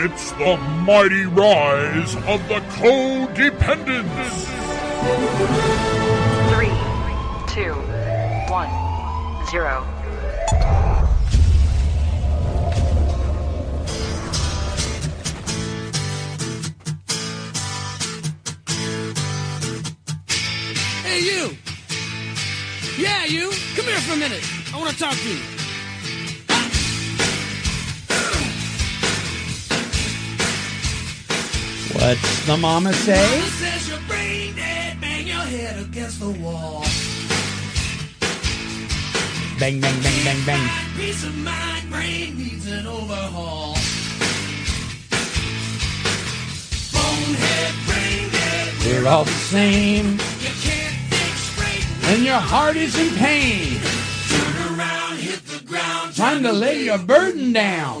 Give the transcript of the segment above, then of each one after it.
It's the mighty rise of the codependents. Three, two, one, zero. Hey, you! Yeah, you! Come here for a minute. I want to talk to you. What's the mama say? Mama says you're brain dead, bang your head against the wall. Bang, bang, bang, bang, bang. Peace of mind, brain needs an overhaul. Bonehead, brain dead, We're all the same, you can't think straight. and your heart is in pain. Turn around, hit the ground. Time to lay your burden down.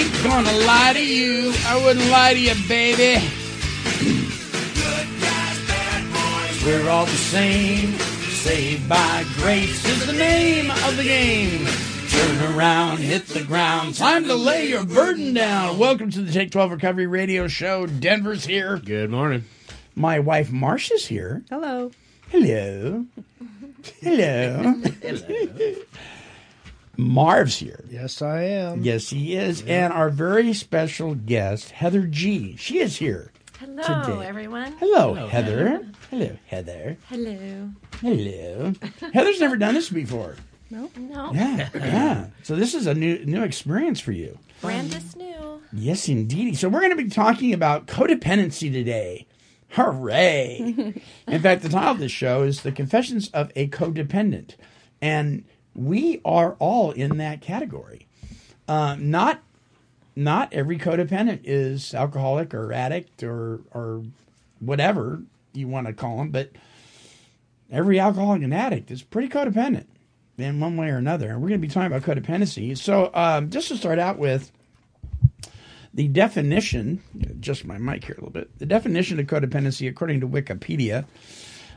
Ain't Ain't gonna lie to you. I wouldn't lie to you, baby. good guys, bad boys. We're all the same. Saved by grace is the name of the game. Turn around, hit the ground. Time to lay your burden down. Welcome to the Take 12 Recovery Radio Show. Denver's here. Good morning. My wife Marsha's here. Hello. Hello. Hello. Hello. Marv's here. Yes, I am. Yes, he is. And our very special guest, Heather G. She is here. Hello, today. everyone. Hello, Heather. Hello, Heather. Hello. Hello. Heather's never done this before. No, Yeah, yeah. So this is a new new experience for you. Brandis new. Yes, indeed. So we're going to be talking about codependency today. Hooray! In fact, the title of this show is "The Confessions of a Codependent," and we are all in that category. Uh, not not every codependent is alcoholic or addict or or whatever you want to call them, but every alcoholic and addict is pretty codependent in one way or another. And we're going to be talking about codependency. So, um, just to start out with, the definition, just my mic here a little bit, the definition of codependency, according to Wikipedia,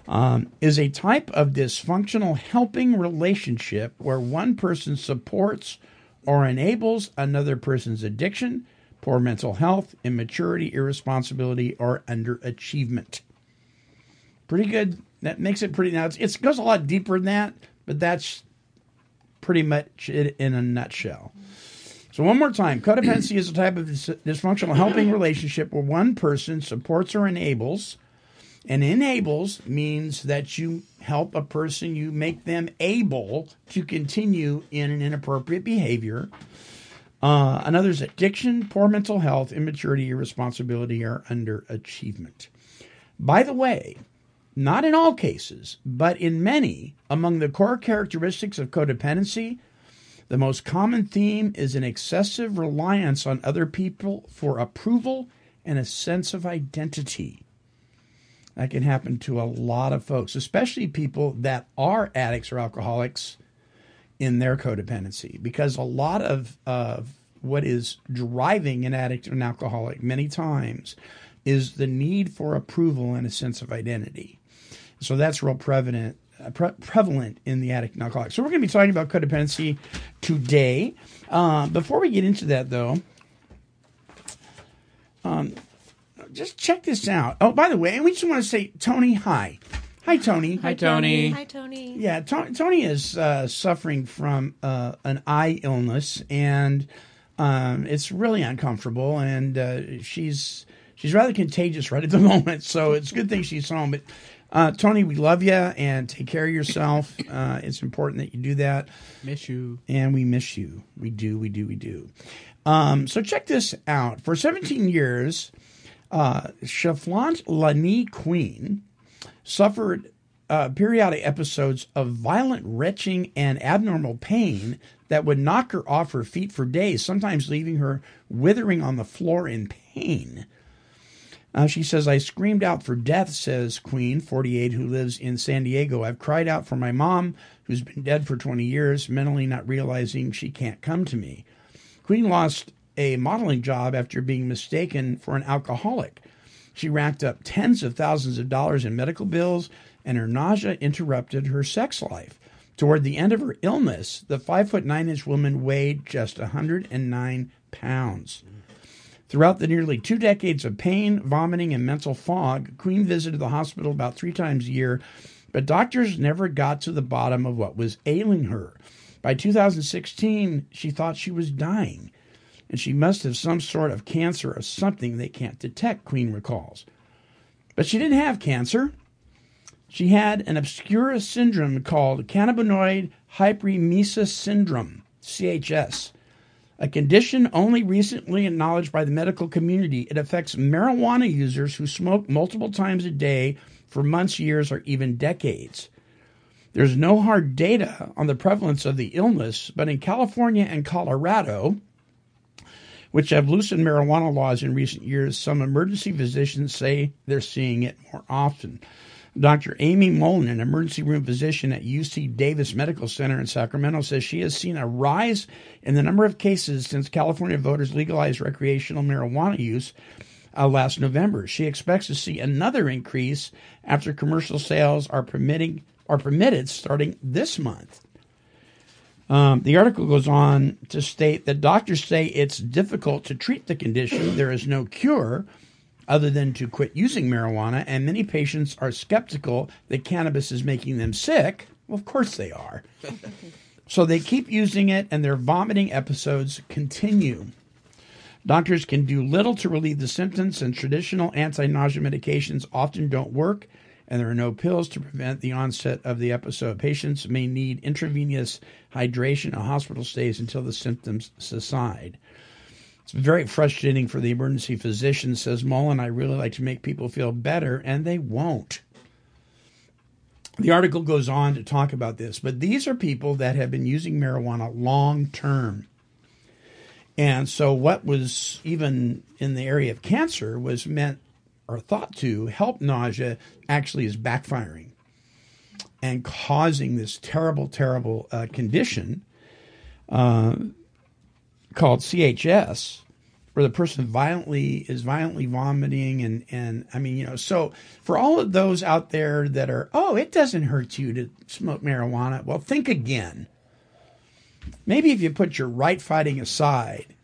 um, is a type of dysfunctional helping relationship where one person supports or enables another person's addiction, poor mental health, immaturity, irresponsibility, or underachievement. Pretty good. That makes it pretty. Now it's, it goes a lot deeper than that, but that's pretty much it in a nutshell. So one more time, codependency is a type of dys- dysfunctional helping relationship where one person supports or enables. And enables means that you help a person, you make them able to continue in an inappropriate behavior. Uh, another's addiction, poor mental health, immaturity, irresponsibility, or underachievement. By the way, not in all cases, but in many, among the core characteristics of codependency, the most common theme is an excessive reliance on other people for approval and a sense of identity. That can happen to a lot of folks, especially people that are addicts or alcoholics in their codependency, because a lot of, of what is driving an addict or an alcoholic many times is the need for approval and a sense of identity. So that's real prevalent uh, pre- prevalent in the addict and alcoholic. So we're going to be talking about codependency today. Uh, before we get into that, though, um, just check this out. Oh, by the way, and we just want to say, Tony, hi. Hi, Tony. Hi, Tony. Hi, Tony. Yeah, To- Tony is uh, suffering from uh, an eye illness, and um, it's really uncomfortable. And uh, she's she's rather contagious right at the moment, so it's a good thing she's home. But uh, Tony, we love you, and take care of yourself. Uh, it's important that you do that, Miss you. and we miss you. We do, we do, we do. Um, so check this out. For 17 years, uh, Lani Queen suffered uh, periodic episodes of violent retching and abnormal pain that would knock her off her feet for days, sometimes leaving her withering on the floor in pain. Uh, she says, I screamed out for death, says Queen, 48, who lives in San Diego. I've cried out for my mom, who's been dead for 20 years, mentally not realizing she can't come to me. Queen lost a modeling job after being mistaken for an alcoholic. She racked up tens of thousands of dollars in medical bills, and her nausea interrupted her sex life. Toward the end of her illness, the five foot nine inch woman weighed just 109 pounds. Throughout the nearly two decades of pain, vomiting, and mental fog, Queen visited the hospital about three times a year, but doctors never got to the bottom of what was ailing her. By 2016, she thought she was dying, and she must have some sort of cancer or something they can't detect, Queen recalls. But she didn't have cancer. She had an obscure syndrome called cannabinoid hyperemesis syndrome, CHS a condition only recently acknowledged by the medical community. It affects marijuana users who smoke multiple times a day for months, years, or even decades. There's no hard data on the prevalence of the illness, but in California and Colorado, which have loosened marijuana laws in recent years, some emergency physicians say they're seeing it more often. Dr. Amy Mullen, an emergency room physician at UC Davis Medical Center in Sacramento, says she has seen a rise in the number of cases since California voters legalized recreational marijuana use uh, last November. She expects to see another increase after commercial sales are permitting are permitted starting this month. Um, the article goes on to state that doctors say it's difficult to treat the condition. There is no cure other than to quit using marijuana, and many patients are skeptical that cannabis is making them sick. Well, of course they are. so they keep using it, and their vomiting episodes continue. Doctors can do little to relieve the symptoms, and traditional anti nausea medications often don't work, and there are no pills to prevent the onset of the episode. Patients may need intravenous hydration and hospital stays until the symptoms subside. It's very frustrating for the emergency physician, says Mullen. I really like to make people feel better, and they won't. The article goes on to talk about this, but these are people that have been using marijuana long term. And so, what was even in the area of cancer was meant thought to help nausea actually is backfiring and causing this terrible, terrible uh, condition uh, called CHS, where the person violently is violently vomiting and and I mean you know so for all of those out there that are oh it doesn't hurt you to smoke marijuana well think again. Maybe if you put your right fighting aside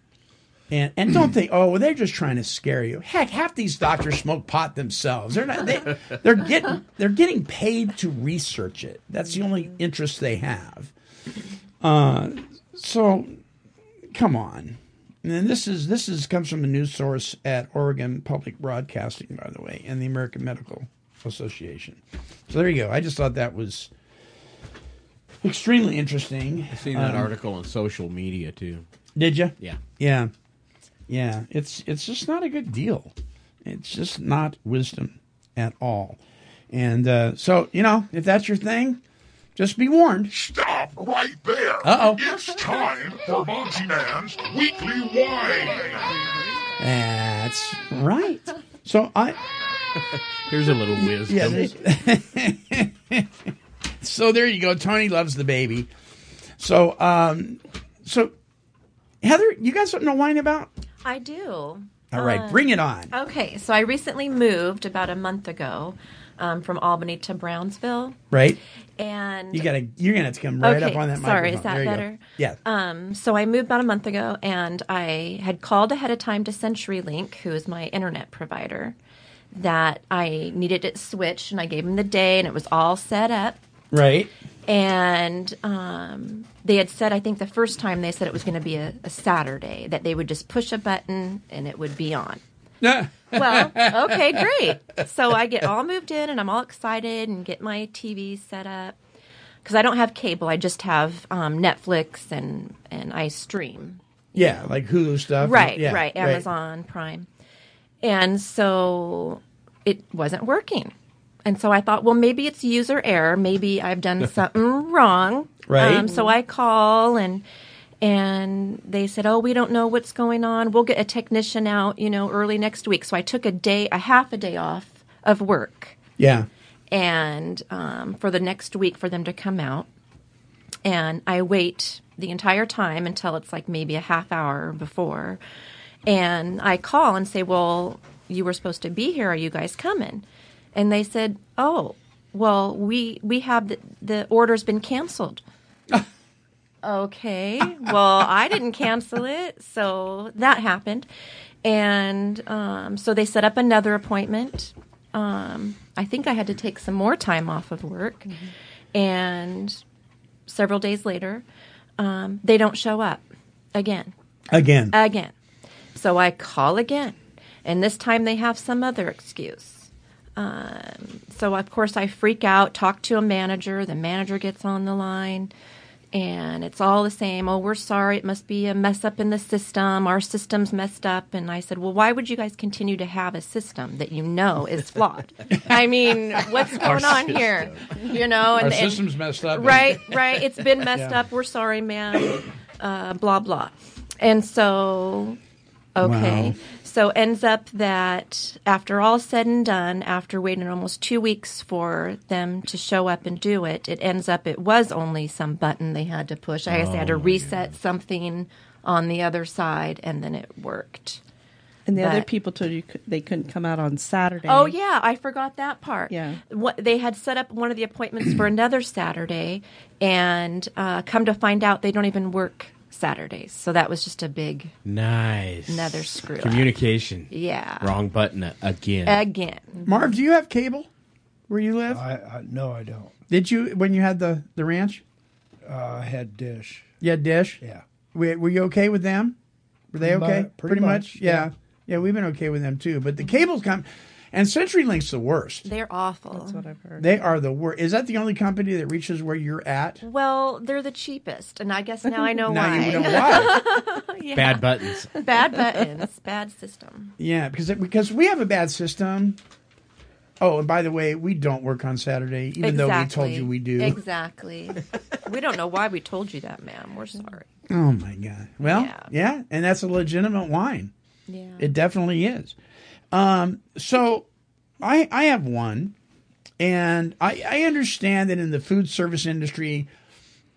and and don't think oh well they're just trying to scare you heck half these doctors smoke pot themselves they're not they, they're getting they're getting paid to research it that's the only interest they have uh, so come on and this is this is comes from a news source at Oregon Public Broadcasting, by the way, and the American Medical Association. So there you go. I just thought that was extremely interesting. I've seen that Um, article on social media too. Did you? Yeah. Yeah, yeah. It's it's just not a good deal. It's just not wisdom at all. And uh, so you know, if that's your thing, just be warned. Stop right there. Uh-oh. It's time for Monty Man's Weekly Wine. That's right. So I Here's a little wisdom. Yeah. they- so there you go. Tony loves the baby. So um, so Heather, you got something to whine about? I do. All right, bring it on. Okay, so I recently moved about a month ago um, from Albany to Brownsville, Right? and You gotta you're gonna have to come right okay, up on that sorry, microphone. is that There you go. better? Yeah. Um, so I moved about a month ago, and I had called ahead of time to CenturyLink, who is my internet provider, that I needed it switched, and I gave them the day, and it was all set up. right. And um, they had said, I think the first time they said it was going to be a, a Saturday, that they would just push a button and it would be on. Well, okay, great. So I get all moved in and I'm all excited and get my TV set up because I don't have cable. I just have um, Netflix and and I stream. yeah, like Hulu stuff. Right, Yeah, right. Amazon Prime. And so it wasn't working. And so I thought, well, maybe it's user error. Maybe I've done something wrong. Right. Um, so I call and and they said, "Oh, we don't know what's going on. We'll get a technician out, you know, early next week." So I took a day, a half a day off of work, Yeah. and um, for the next week for them to come out. And I wait the entire time until it's like maybe a half hour before, and I call and say, "Well, you were supposed to be here. Are you guys coming?" And they said, "Oh, well, we we have the, the order's been canceled." okay, well, I didn't cancel it, so that happened, and um, so they set up another appointment. Um, I think I had to take some more time off of work, and several days later, um, they don't show up again Again. again. So I call again, and this time they have some other excuse. Um, so of course I freak out, talk to a manager. The manager gets on the line, and it's all the same. Oh, we're sorry. It must be a mess up in the system. Our system's messed up. And I said, well, why would you guys continue to have a system that you know is flawed? I mean, what's going on here? You know, Our and, and- system's messed up. right, right. It's been messed Yeah. up. We're sorry, ma'am. Uh, blah blah. And so, okay. Wow. So ends up that after all said and done, after waiting almost two weeks for them to show up and do it, it ends up it was only some button they had to push. I guess they had to reset something on the other side, and then it worked. And the other people told you they couldn't come out on Saturday. Oh yeah, I forgot that part. Yeah. what they had set up one of the appointments for another Saturday, and uh, come to find out they don't even work Saturdays. So that was just a big Nice. Another screw up. Communication. yeah. Wrong button a- again. Again, Marv, do you have cable where you live? I, I no, I don't. Did you when you had the the ranch? Uh, I had Dish. You had Dish. Yeah. Were, were you okay with them? Were they Pretty okay? mu- pretty much, Yeah. yeah. yeah. we've been okay with them too. But the cables come, and CenturyLink's the worst. they're awful. That's what I've heard. They are the worst. Is that the only company that reaches where you're at? well, they're the cheapest, and I guess now I know Now why. you know why. Yeah. Bad buttons. bad buttons, bad system. yeah, because it, because we have a bad system. Oh, and by the way, we don't work on Saturday, even though we told you we do. Exactly. we don't know why we told you that, ma'am. We're sorry. Oh my god. Well, Yeah. yeah, and that's a legitimate whine. Yeah. It definitely is. Um, so I I have one, and I I understand that in the food service industry,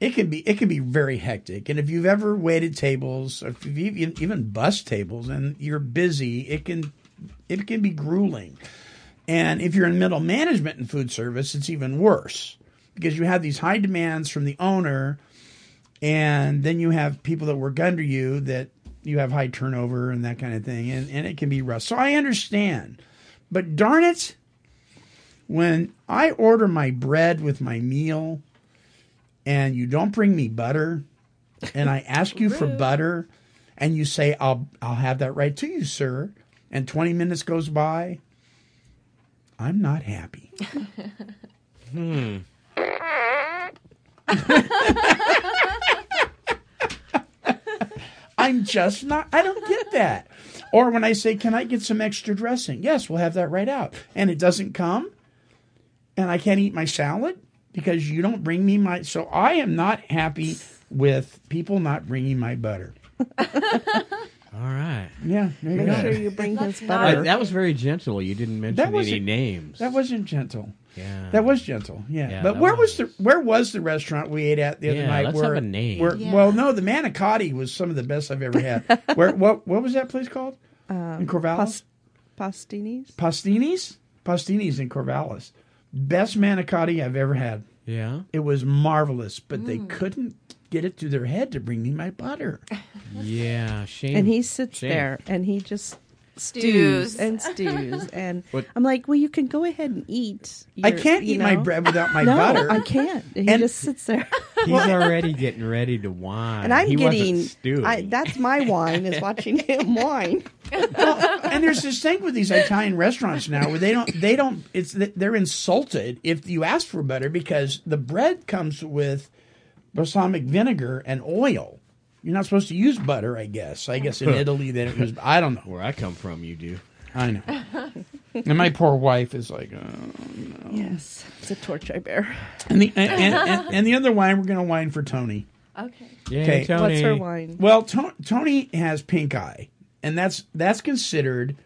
it can be it can be very hectic. And if you've ever waited tables, or if you've even even bus tables, and you're busy, it can it can be grueling. And if you're in middle management in food service, it's even worse because you have these high demands from the owner, and then you have people that work under you that you have high turnover and that kind of thing, and, and it can be rough. So I understand. But darn it, when I order my bread with my meal and you don't bring me butter, and I ask you for butter, and you say, I'll, I'll have that right to you, sir, and 20 minutes goes by, I'm not happy. Hmm. I'm just not, I don't get that. Or when I say, Can I get some extra dressing? Yes, we'll have that right out. And it doesn't come, and I can't eat my salad because you don't bring me my. So I am not happy with people not bringing my butter. All right. Yeah, there you Make go. sure you bring his Uh, butter. that was very gentle. You didn't mention That any wasn't- names. That wasn't gentle. Yeah. That was gentle, yeah. Yeah, but that where was. was. the where was the restaurant we ate at the other Yeah, night? let's where, have a name. Where, Yeah. Well, no, the manicotti was some of the best I've ever had. where what what was that place called? in Corvallis, Pas- pastinis. Pastini's, Pastini's in Corvallis. Best manicotti I've ever had. Yeah. It was marvelous, but they Mm. couldn't get it through their head to bring me my butter. Yeah. Shame. And he sits Shame. there and he just Stews. stews and stews. And What- I'm like, well, you can go ahead and eat. I can't you eat my bread without my no, butter. I can't. He And- just sits there. He's already getting ready to whine. And I'm he getting. Wasn't. I, that's my whine is watching him whine. and there's this thing with these Italian restaurants now where they don't they don't it's they're insulted if you ask for butter because the bread comes with balsamic vinegar and oil. You're not supposed to use butter, I guess. I guess in Italy they don't use. I don't know. Where I come from, you do. I know. and my poor wife is like, oh. Yes, it's a torch I bear. And the and, and, and, and the other whine we're going to whine for Tony. Okay. Yay, Okay. Tony. What's her whine? Well, to- Tony has pink eye, and that's that's considered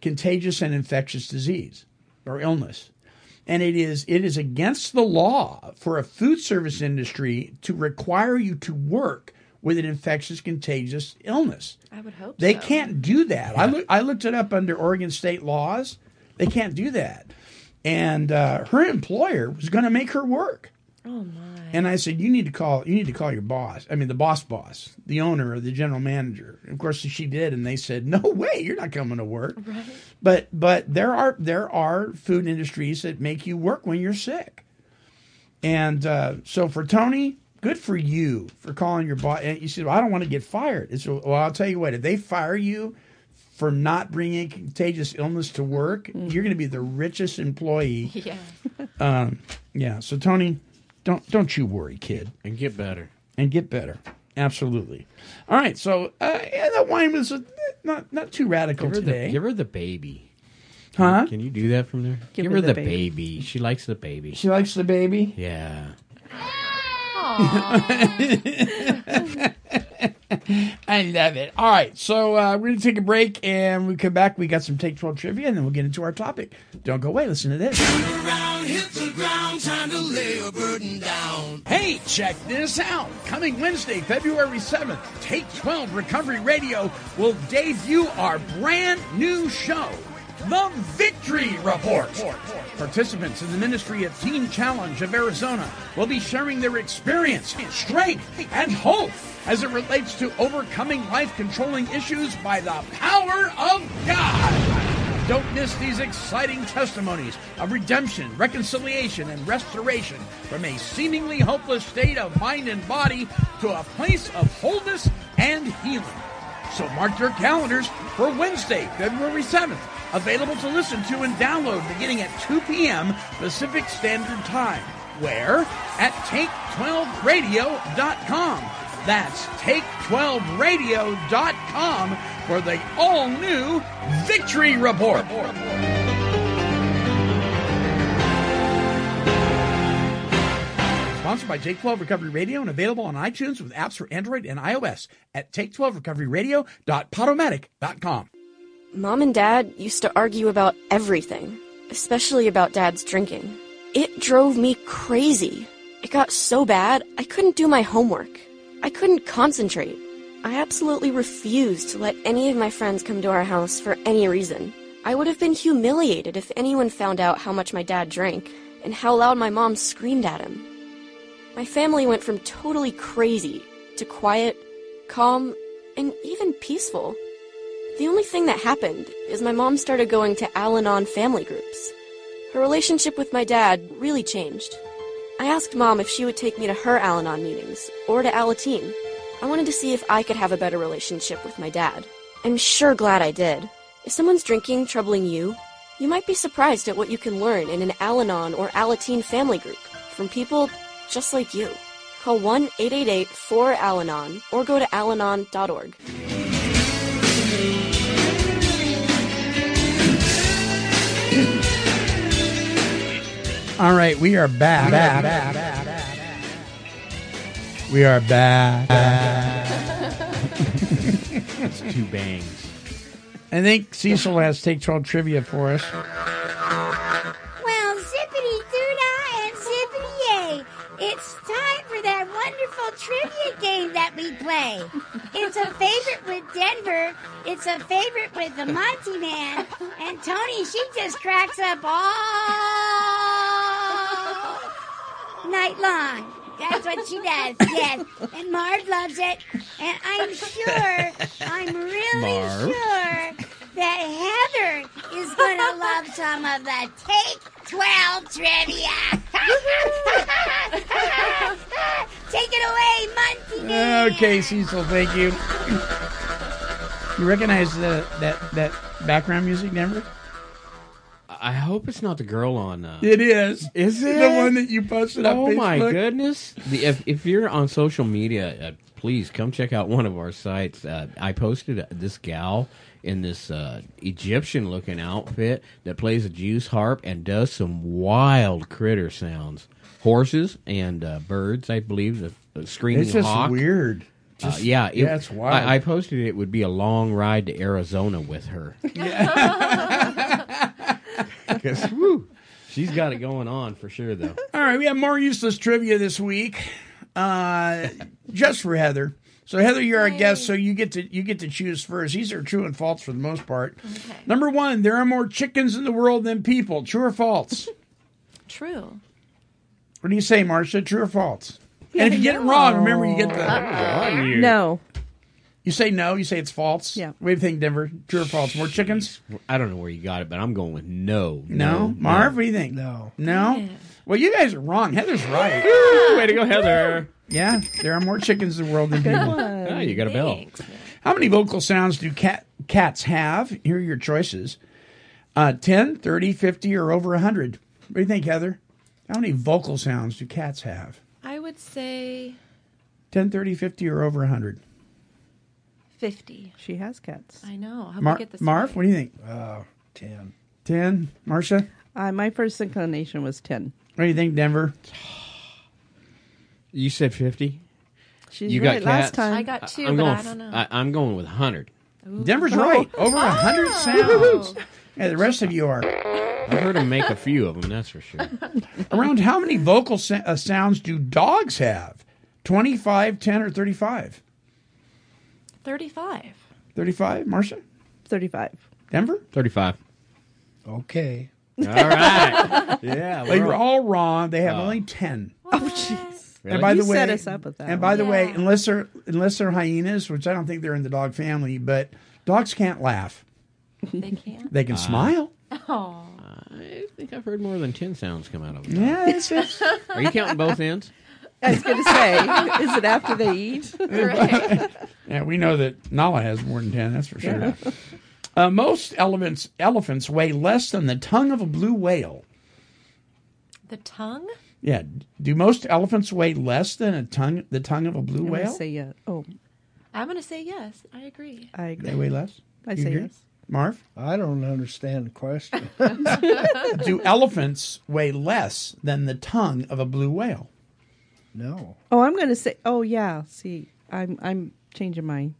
contagious and infectious disease or illness. And it is it is against the law for a food service industry to require you to work with an infectious contagious illness. I would hope They so. can't do that. I look, I looked it up under Oregon state laws. They can't do that. And uh, her employer was going to make her work. Oh my. And I said, "You need to call. You need to call your boss. I mean, the boss, boss, the owner or the general manager." Of course, she did, and they said, "No way, you're not coming to work." Right. But but there are there are food industries that make you work when you're sick. And uh, so for Tony, good for you for calling your boss. And you said, "Well, I don't want to get fired." It's well, I'll tell you what. If they fire you for not bringing contagious illness to work, you're going to be the richest employee. Yeah. Um, yeah. So Tony, don't don't you worry, kid, and get better. and get better. Absolutely. All right. So uh, yeah, that whine was uh, not not too radical Give her, today, the, give her the baby. huh? Can you do that from there? Give Give, her her, the the, baby. baby. She likes the baby. She likes the baby. Yeah. I love it. All right, so uh, we're going to take a break, and we come back, we got some Take 12 trivia, and then we'll get into our topic. Don't go away. Listen to this. Hey, check this out. Coming Wednesday, February 7th, Take 12 Recovery Radio will debut our brand new show, The Victory Report. Participants in the Ministry of Teen Challenge of Arizona will be sharing their experience, strength, and hope as it relates to overcoming life controlling issues by the power of God. Don't miss these exciting testimonies of redemption, reconciliation, and restoration from a seemingly hopeless state of mind and body to a place of wholeness and healing. So mark your calendars for Wednesday, February 7th. Available to listen to and download beginning at 2 p.m. Pacific Standard Time. Where? At take12radio.com. That's take12radio.com for the all new Victory Report. Sponsored by Take 12 Recovery Radio and available on iTunes with apps for Android and iOS at take12recoveryradio.podomatic.com. Mom and Dad used to argue about everything, especially about Dad's drinking. It drove me crazy. It got so bad, I couldn't do my homework. I couldn't concentrate. I absolutely refused to let any of my friends come to our house for any reason. I would have been humiliated if anyone found out how much my dad drank and how loud my mom screamed at him. My family went from totally crazy to quiet, calm, and even peaceful. The only thing that happened is my mom started going to Al Anon family groups. Her relationship with my dad really changed. I asked mom if she would take me to her Al Anon meetings or to Alateen. I wanted to see if I could have a better relationship with my dad. I'm sure glad I did. If someone's drinking troubling you, you might be surprised at what you can learn in an Al Anon or Alateen family group from people just like you. Call 1 888 4 Al Anon or go to alanon.org. All right, we are back. We are back. It's two bangs. I think Cecil has Take 12 trivia for us. Well, zippity doo and zippity yay. It's time for that wonderful trivia game that we play. It's a favorite with Denver. It's a favorite with the Monty Man. And Tony, she just cracks up all night long. That's what she does, yes. And Marv loves it. And I'm sure, I'm really Marv. sure that Heather is going to love some of the Take 12 trivia. Take it away, Monty Man. Okay, Cecil, thank you. You recognize the, that that background music, Denver? I hope it's not the girl on. Uh, It is. Is it the one that you posted on Oh my goodness! The, if if you're on social media, uh, please come check out one of our sites. Uh, I posted this gal in this uh, Egyptian looking outfit that plays a Jew's harp and does some wild critter sounds. Horses and uh, birds, I believe. The, the screaming It's just hawk. weird. Uh, yeah, it- yeah, it's wild. I, I posted it would be a long ride to Arizona with her. Because whew, she's got it going on for sure, though. All right, we have more useless trivia this week, uh, just for Heather. So Heather, you're our guest, so you get to you get to choose first. These are true and false for the most part. Okay. Number one, there are more chickens in the world than people. True or false? True. What do you say, Marcia? True or false? And if you get it wrong, remember you get the No. You say no. You say it's false. Yeah. What do you think, Denver? True or false? More chickens? I don't know where you got it, but I'm going with no. No. Marv, what do you think? No. No. Well, you guys are wrong. Heather's right. Way to go, Heather. Yeah, there are more chickens in the world than people. one. Ah, you got a bell. How many vocal sounds do cat cats have? Here are your choices. Uh, 10, 30, 50, or over 100. What do you think, Heather? How many vocal sounds do cats have? I would say 10, 30, 50, or over 100? 50. She has cats. I know. How Mar- about get this Marv, right? what do you think? Uh, 10. 10. Marcia? Uh, my first inclination was 10. What do you think, Denver? You said 50? She's you right. got Last time. I got two, I'm but going, I don't know. I, I'm going with 100. Denver's Oh. right. Over a 100 sounds. Yeah, the rest of you are. I've heard him make a few of them, that's for sure. Around how many vocal sa- uh, sounds do dogs have? 25, 10, or 35? 35. 35, Marcia? 35. Denver? 35. Okay. All right. Yeah. Well, you're we're- all wrong. They have Oh. only 10. Oh, jeez. Really? And by You the way, set us up with that And one. by the way, Yeah. unless they're unless they're hyenas, which I don't think they're in the dog family, but dogs can't laugh. They can't. They can smile. Oh. I think I've heard more than 10 sounds come out of them. Yeah, it's, it's Are you counting both ends? I was going to say, is it after they eat? Right. yeah. We know that Nala has more than ten. That's for sure. Uh, most elephants elephants weigh less than the tongue of a blue whale. the tongue? Yeah. Do most elephants weigh less than a tongue the tongue of a blue I'm whale? say yeah. Oh, I'm going to say yes. I agree. I agree. They weigh less. I You say agree? yes. Marv, I don't understand the question. do elephants weigh less than the tongue of a blue whale? no. Oh, I'm going to say. Oh, yeah. See, I'm I'm changing my.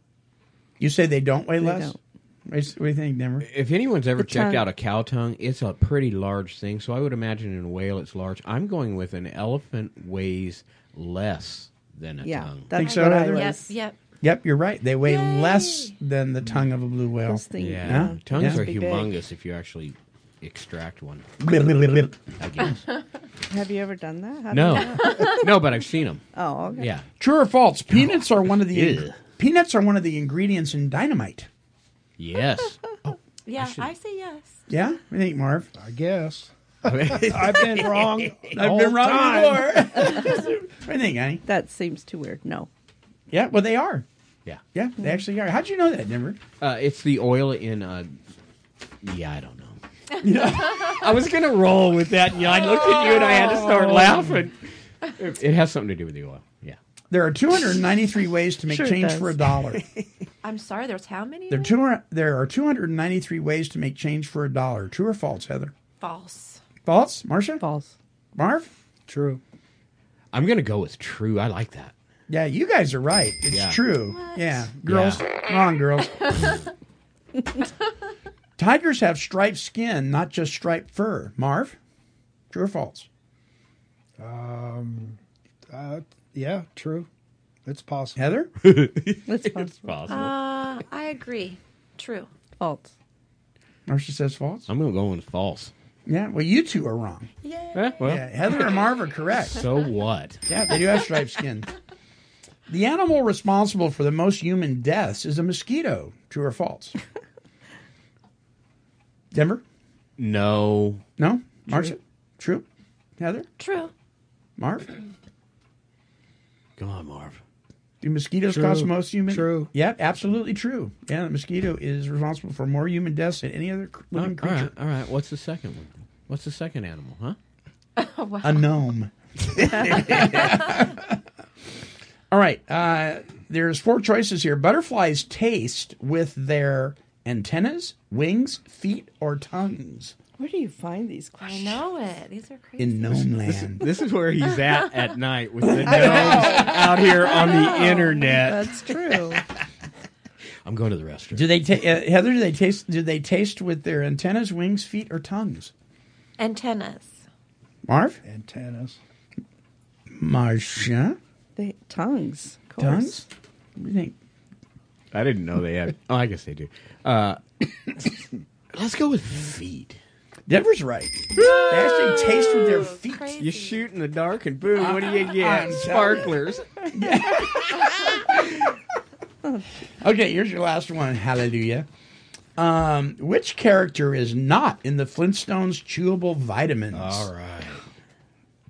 You say they don't weigh They less. don't. What do you think, Denver? If anyone's ever The checked tongue. out a cow tongue, it's a pretty large thing. So I would imagine in a whale it's large. I'm going with an elephant weighs less than a Yeah, tongue. that's Think so, what I Heather? was. Yep, yep. Yep, you're right. They weigh Yay. less than the tongue of a blue whale. Those things, Yeah, Yeah. tongues Yeah. are Big, big. humongous if you actually extract one. I guess. Have you ever done that? How do no, you know? no, but I've seen them. Oh, okay. Yeah, True or false? Peanuts are one of the Ew. peanuts are one of the ingredients in dynamite. yes. Oh, yeah, I, say yes. Yeah, what do you think, Marv? I guess. I've I've been wrong. I've been wrong time. before. what do you think, Annie? That seems too weird. No. Yeah, well, they are. Yeah, Yeah, they actually are. How'd you know that, Denver? uh, it's the oil in. Uh, yeah, I don't know. I was gonna roll with that, and I looked at you and I had to start laughing. It, it has something to do with the oil. Yeah. There are 293 ways to make Sure it change does. for a dollar. I'm sorry, there's how many? There are, now? two, there are 293 ways to make change for a dollar. True or false, Heather? False. False, Marcia? False. Marv? True. I'm gonna go with true. I like that. Yeah, you guys are right. It's Yeah. true. Yeah, girls, wrong, girls. Tigers have striped skin, not just striped fur. Marv, true or false? Um, uh, yeah, true. It's possible. Heather, That's possible. Possible. Uh, I agree. True. False. Marcia says false. I'm gonna go with false. Yeah, well, you two are wrong. Yeah. Eh, well, Yeah, Heather and Marv are correct. so what? Yeah, they do have striped skin. The animal responsible for the most human deaths is a mosquito. True or false? Denver? No. No? Marcia? True. Heather? True. Marv? Come on, Marv. Do mosquitoes True. cause most human? True. Yeah, absolutely true. Yeah, the mosquito is responsible for more human deaths than any other cr- All living right, creature. all right. What's the second one? What's the second animal? Huh? Oh, wow. A gnome. all right. Uh, there's four choices here. Butterflies taste with their antennas, wings, feet, or tongues. Where do you find these I questions? know it. These are crazy. In gnome land. This is where he's at at night with the gnomes out here on the internet. That's true. I'm going to the restroom. Do they ta- uh, Heather? Do they taste? Do they taste with their antennas, wings, feet, or tongues? Antennas. Marv, Antennas. Marcia, They, tongues. Of course. tongues. What do you think? I didn't know they had. Oh, I guess they do. Uh, let's go with feet. Denver's right. They actually taste with their feet. You shoot in the dark and boom, what do you get? I'm Sparklers. Okay, here's your last one. Hallelujah. Um, which character is not in the Flintstones chewable vitamins? All right.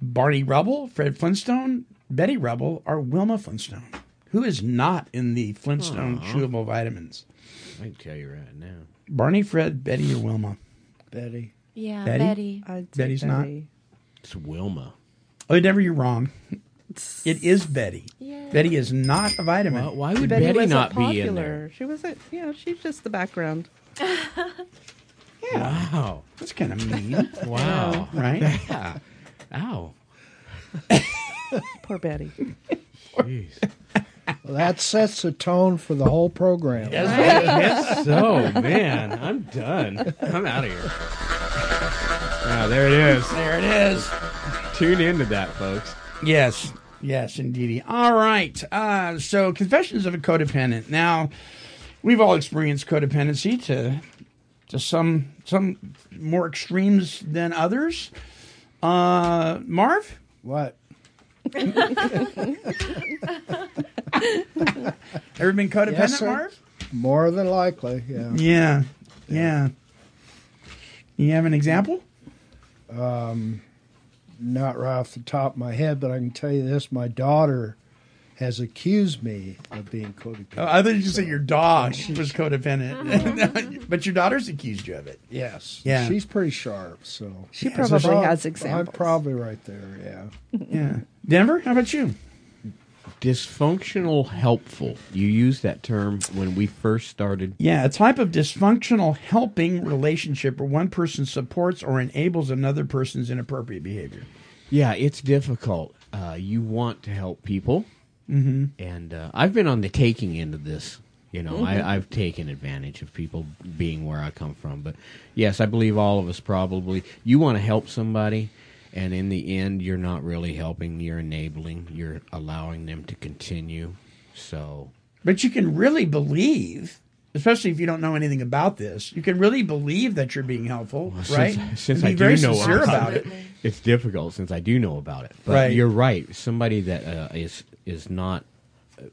Barney Rubble, Fred Flintstone, Betty Rubble, or Wilma Flintstone? Who is not in the Flintstone Aw. chewable vitamins? I can tell you right now. Barney, Fred, Betty, or Wilma? Betty. Yeah, Betty? Betty. I'd say Betty's not? It's Wilma. Oh, Denver, you're wrong. It is Betty. Yeah. Betty is not a vitamin. Well, why would Betty, Betty, wasn't not popular. be in there? She wasn't. You know, she's just the background. yeah. Wow. That's kind of mean. Wow. Right? Yeah. Ow. Poor Betty. Jeez. Well, that sets the tone for the whole program. Yes, so, man, I'm done. I'm out of here. Ah, there it is. There it is. Tune into that, folks. Yes, yes, indeedy. All right. Uh, so, confessions of a codependent. Now, we've all experienced codependency to to some some more extremes than others. Uh, Marv, What? ever been codependent, Yes. Marv? More than likely, yeah. Yeah, yeah. You have an example? Um, not right off the top of my head, but I can tell you this: my daughter has accused me of being codependent. Oh, I thought you said your dog was codependent, but your daughter's accused you of it. Yes, Yeah. she's pretty sharp. So She Yeah, so probably Prob- has examples. I'm probably right there. Yeah. Yeah. Denver, how about you? Dysfunctional helpful. You used that term when we first started. Yeah, a type of dysfunctional helping relationship where one person supports or enables another person's inappropriate behavior. Yeah, it's difficult. Uh, you want to help people, Mm-hmm. and uh, I've been on the taking end of this. You know, Mhm. I, I've taken advantage of people being where I come from. But yes, I believe all of us probably. You want to help somebody, and in the end, you're not really helping. You're enabling. You're allowing them to continue. So But you can really believe, especially if you don't know anything about this, you can really believe that you're being helpful, right? Since, since And I be very do know sincere about it. it's difficult since I do know about it. But Right. you're right. Somebody that uh, is is not uh,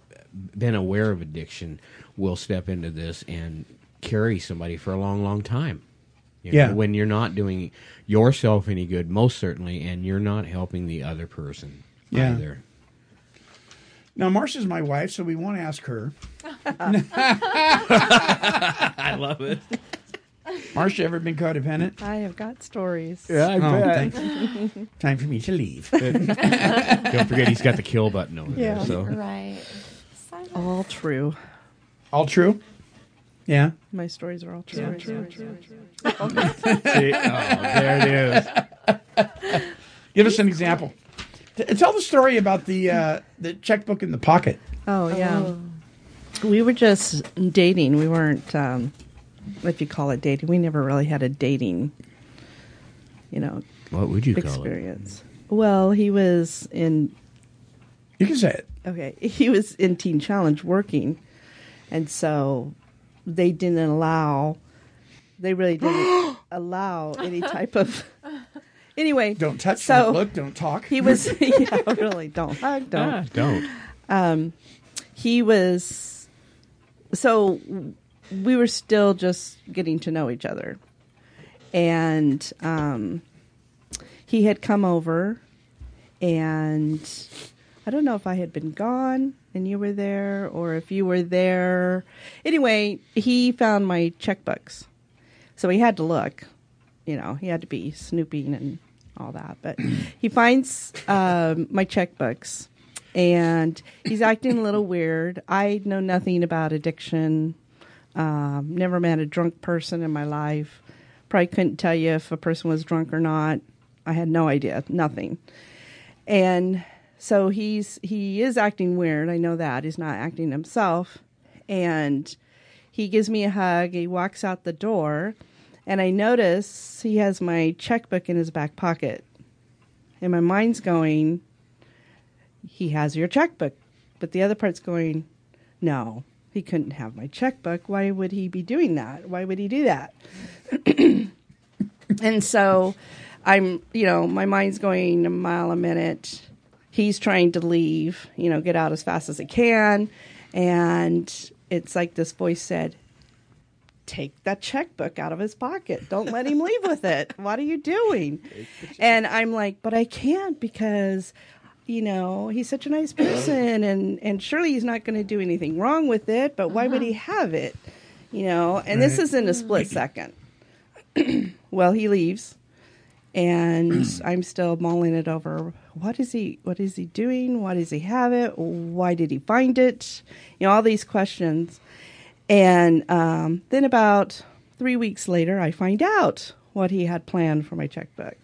been aware of addiction will step into this and carry somebody for a long, long time. You know, Yeah. when you're not doing yourself any good, most certainly, and you're not helping the other person Yeah. either. Now, Marcia's my wife, so we want to ask her. I love it. Marcia, ever been codependent? I have got stories. Yeah, I Oh, bet. Time for me to leave. Don't forget, he's got the kill button over Yeah. there. So Right. All true. All true? Yeah. My stories are all true. True. See? Oh, there it is. Give us an example. T- tell the story about the uh, the checkbook in the pocket. Oh yeah. We were just dating. We weren't, um, if you call it dating. We never really had a dating, you know, What would you call it? experience. Well, he was in. You can say it. Okay, he was in Teen Challenge working, and so they didn't allow. They really didn't allow any type of. Anyway, Don't touch, so don't look, don't talk. He was, yeah, really, don't hug, don't. Ah, don't. Um, he was, so we were still just getting to know each other. And um, he had come over, and I don't know if I had been gone and you were there, or if you were there. Anyway, he found my checkbooks. So he had to look, you know, he had to be snooping and all that. But he finds um, my checkbooks and he's acting a little weird. I know nothing about addiction. Um, never met a drunk person in my life. Probably couldn't tell you if a person was drunk or not. I had no idea, nothing. And so he's he is acting weird. I know that he's not acting himself. And he gives me a hug. He walks out the door, and I notice he has my checkbook in his back pocket. And my mind's going, he has your checkbook. But the other part's going, no, he couldn't have my checkbook. Why would he be doing that? Why would he do that? and so I'm, you know, my mind's going a mile a minute. He's trying to leave, you know, get out as fast as he can. And it's like this voice said, take that checkbook out of his pocket. Don't let him leave with it. What are you doing? And I'm like, but I can't because you know, he's such a nice person and and surely he's not going to do anything wrong with it, but why would he have it? You know, and this is in a split second. well, he leaves and I'm still mulling it over. What is he what is he doing? Why does he have it? Why did he find it? You know, all these questions. And um, then about three weeks later, I find out what he had planned for my checkbook.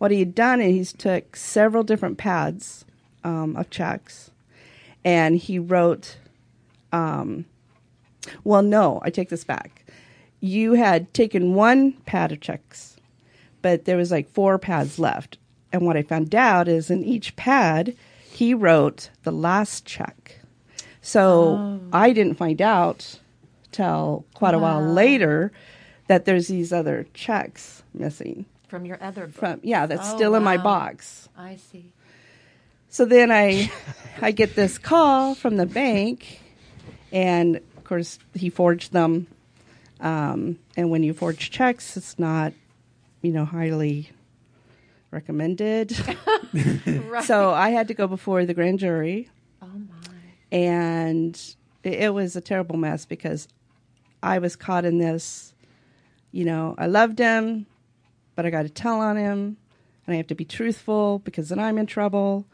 What he had done is he's took several different pads um, of checks, and he wrote. Um, well, no, I take this back. You had taken one pad of checks, but there was like four pads left. And what I found out is in each pad, he wrote the last check. So I didn't find out till quite a while later that there's these other checks missing. From your other book. From yeah, that's Oh, still in my box. I see. So then I I get this call from the bank, and of course he forged them. Um, and when you forge checks, it's not, you know, highly recommended. So I had to go before the grand jury. Oh my. And it, it was a terrible mess because I was caught in this. You know, I loved him, but I got to tell on him, and I have to be truthful because then I'm in trouble.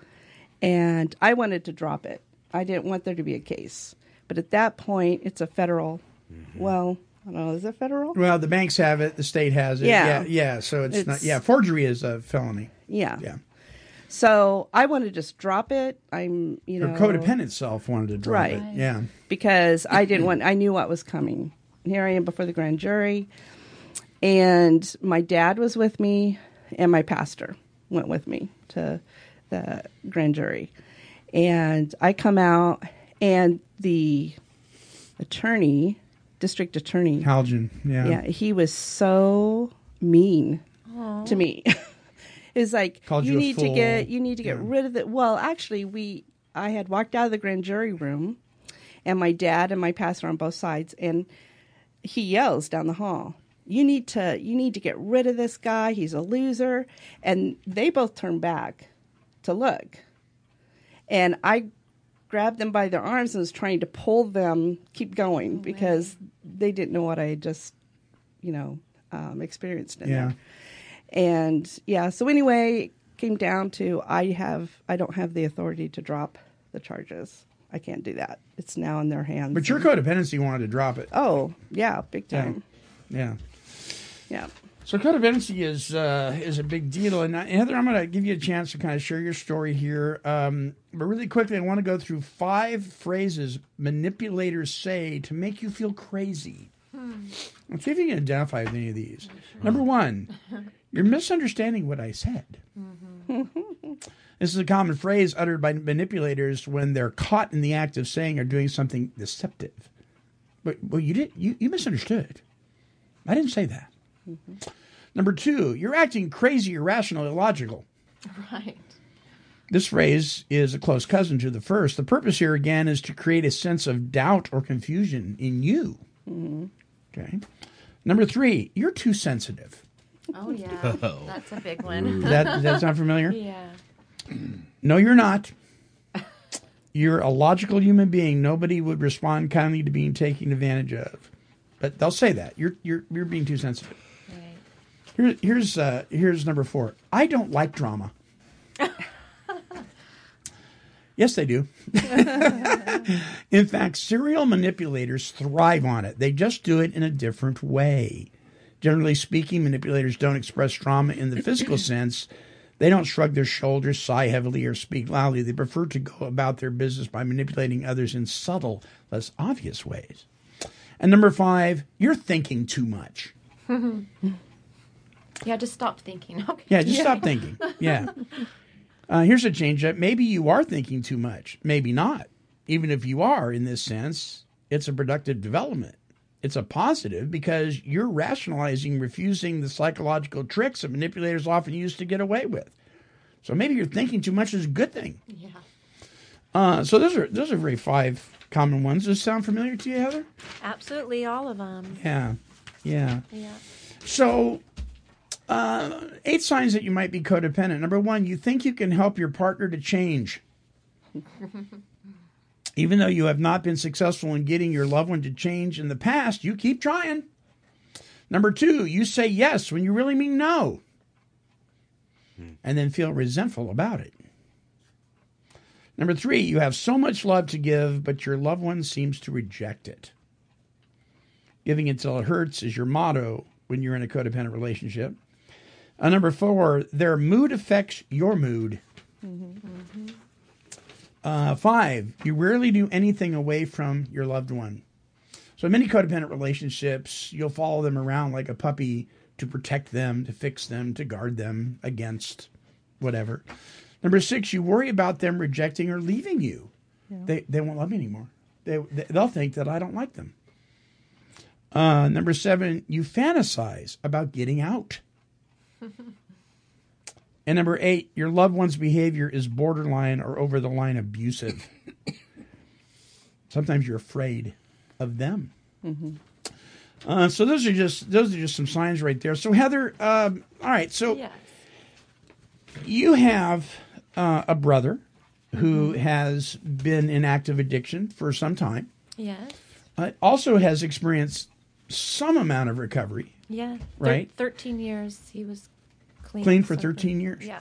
And I wanted to drop it. I didn't want there to be a case. But at that point, it's a federal. Mm-hmm. Well, I don't know. Is it federal? Well, the banks have it, the state has it. Yeah. Yeah, yeah. So it's, not. Yeah, forgery is a felony. Yeah. Yeah. So I wanted to just drop it. I'm, you know, Her codependent self wanted to drop Right. it. Yeah. because I didn't want. I knew what was coming. Here I am before the grand jury, and my dad was with me, and my pastor went with me to the grand jury, and I come out, and the attorney, district attorney, Haljan. Yeah. yeah, he was so mean to me. it's like Called you you a need to get you need to get Yeah. rid of it. Well, actually, we I had walked out of the grand jury room, and my dad and my pastor on both sides, and he yells down the hall. You need to you need to get rid of this guy. He's a loser. And they both turned back to look. And I grabbed them by their arms and was trying to pull them keep going because they didn't know what I had just, you know, um, experienced in Yeah. there. And yeah, so anyway, it came down to I have I don't have the authority to drop the charges. I can't do that. It's now in their hands. But your codependency wanted to drop it. Oh, yeah, big time. Yeah. Yeah. So codependency is uh, is a big deal, and uh, Heather, I'm going to give you a chance to kind of share your story here. Um, but really quickly, I want to go through five phrases manipulators say to make you feel crazy. Let's see if you can identify with any of these. Number one, you're misunderstanding what I said. This is a common phrase uttered by manipulators when they're caught in the act of saying or doing something deceptive. But well, you did you, you misunderstood. I didn't say that. Number two, you're acting crazy, irrational, illogical. Right. This phrase is a close cousin to the first. The purpose here again is to create a sense of doubt or confusion in you. Mm-hmm. Okay. Number three, you're too sensitive. Oh yeah. Oh. That's a big one. That does that sound familiar? Yeah. No, you're not. You're a logical human being. Nobody would respond kindly to being taken advantage of. But they'll say that you're you're you're being too sensitive. Here, here's uh, here's number four. I don't like drama. Yes, they do. in fact, serial manipulators thrive on it. They just do it in a different way. Generally speaking, manipulators don't express drama in the physical sense. They don't shrug their shoulders, sigh heavily, or speak loudly. They prefer to go about their business by manipulating others in subtle, less obvious ways. And number five, you're thinking too much. yeah, just stop thinking. Okay. Yeah, just stop thinking. Yeah. Uh, here's a change up. Maybe you are thinking too much. Maybe not. Even if you are, in this sense, it's a productive development. It's a positive because you're rationalizing refusing the psychological tricks that manipulators often use to get away with. So maybe you're thinking too much is a good thing. Yeah. Uh, so those are those are very five common ones. Does this sound familiar to you, Heather? Absolutely, all of them. Yeah, yeah. Yeah. So, uh, eight signs that you might be codependent. Number one, you think you can help your partner to change. Even though you have not been successful in getting your loved one to change in the past, you keep trying. Number two, you say yes when you really mean no, and then feel resentful about it. Number three, you have so much love to give, but your loved one seems to reject it. Giving until it hurts is your motto when you're in a codependent relationship. Uh, number four, their mood affects your mood. Uh, five, you rarely do anything away from your loved one. So, many codependent relationships, you'll follow them around like a puppy to protect them, to fix them, to guard them against whatever. Number six, you worry about them rejecting or leaving you. They, they won't love me anymore. They, they, they'll think that I don't like them. Uh, number seven, you fantasize about getting out. And number eight, your loved one's behavior is borderline or over the line abusive. Sometimes you're afraid of them. Uh, so those are just those are just some signs right there. So Heather, um, all right. So Yes. you have uh, a brother who has been in active addiction for some time. Yes. Uh, also has experienced some amount of recovery. Yeah. Right. Thirteen years he was clean. Clean for something. 13 years? Yeah.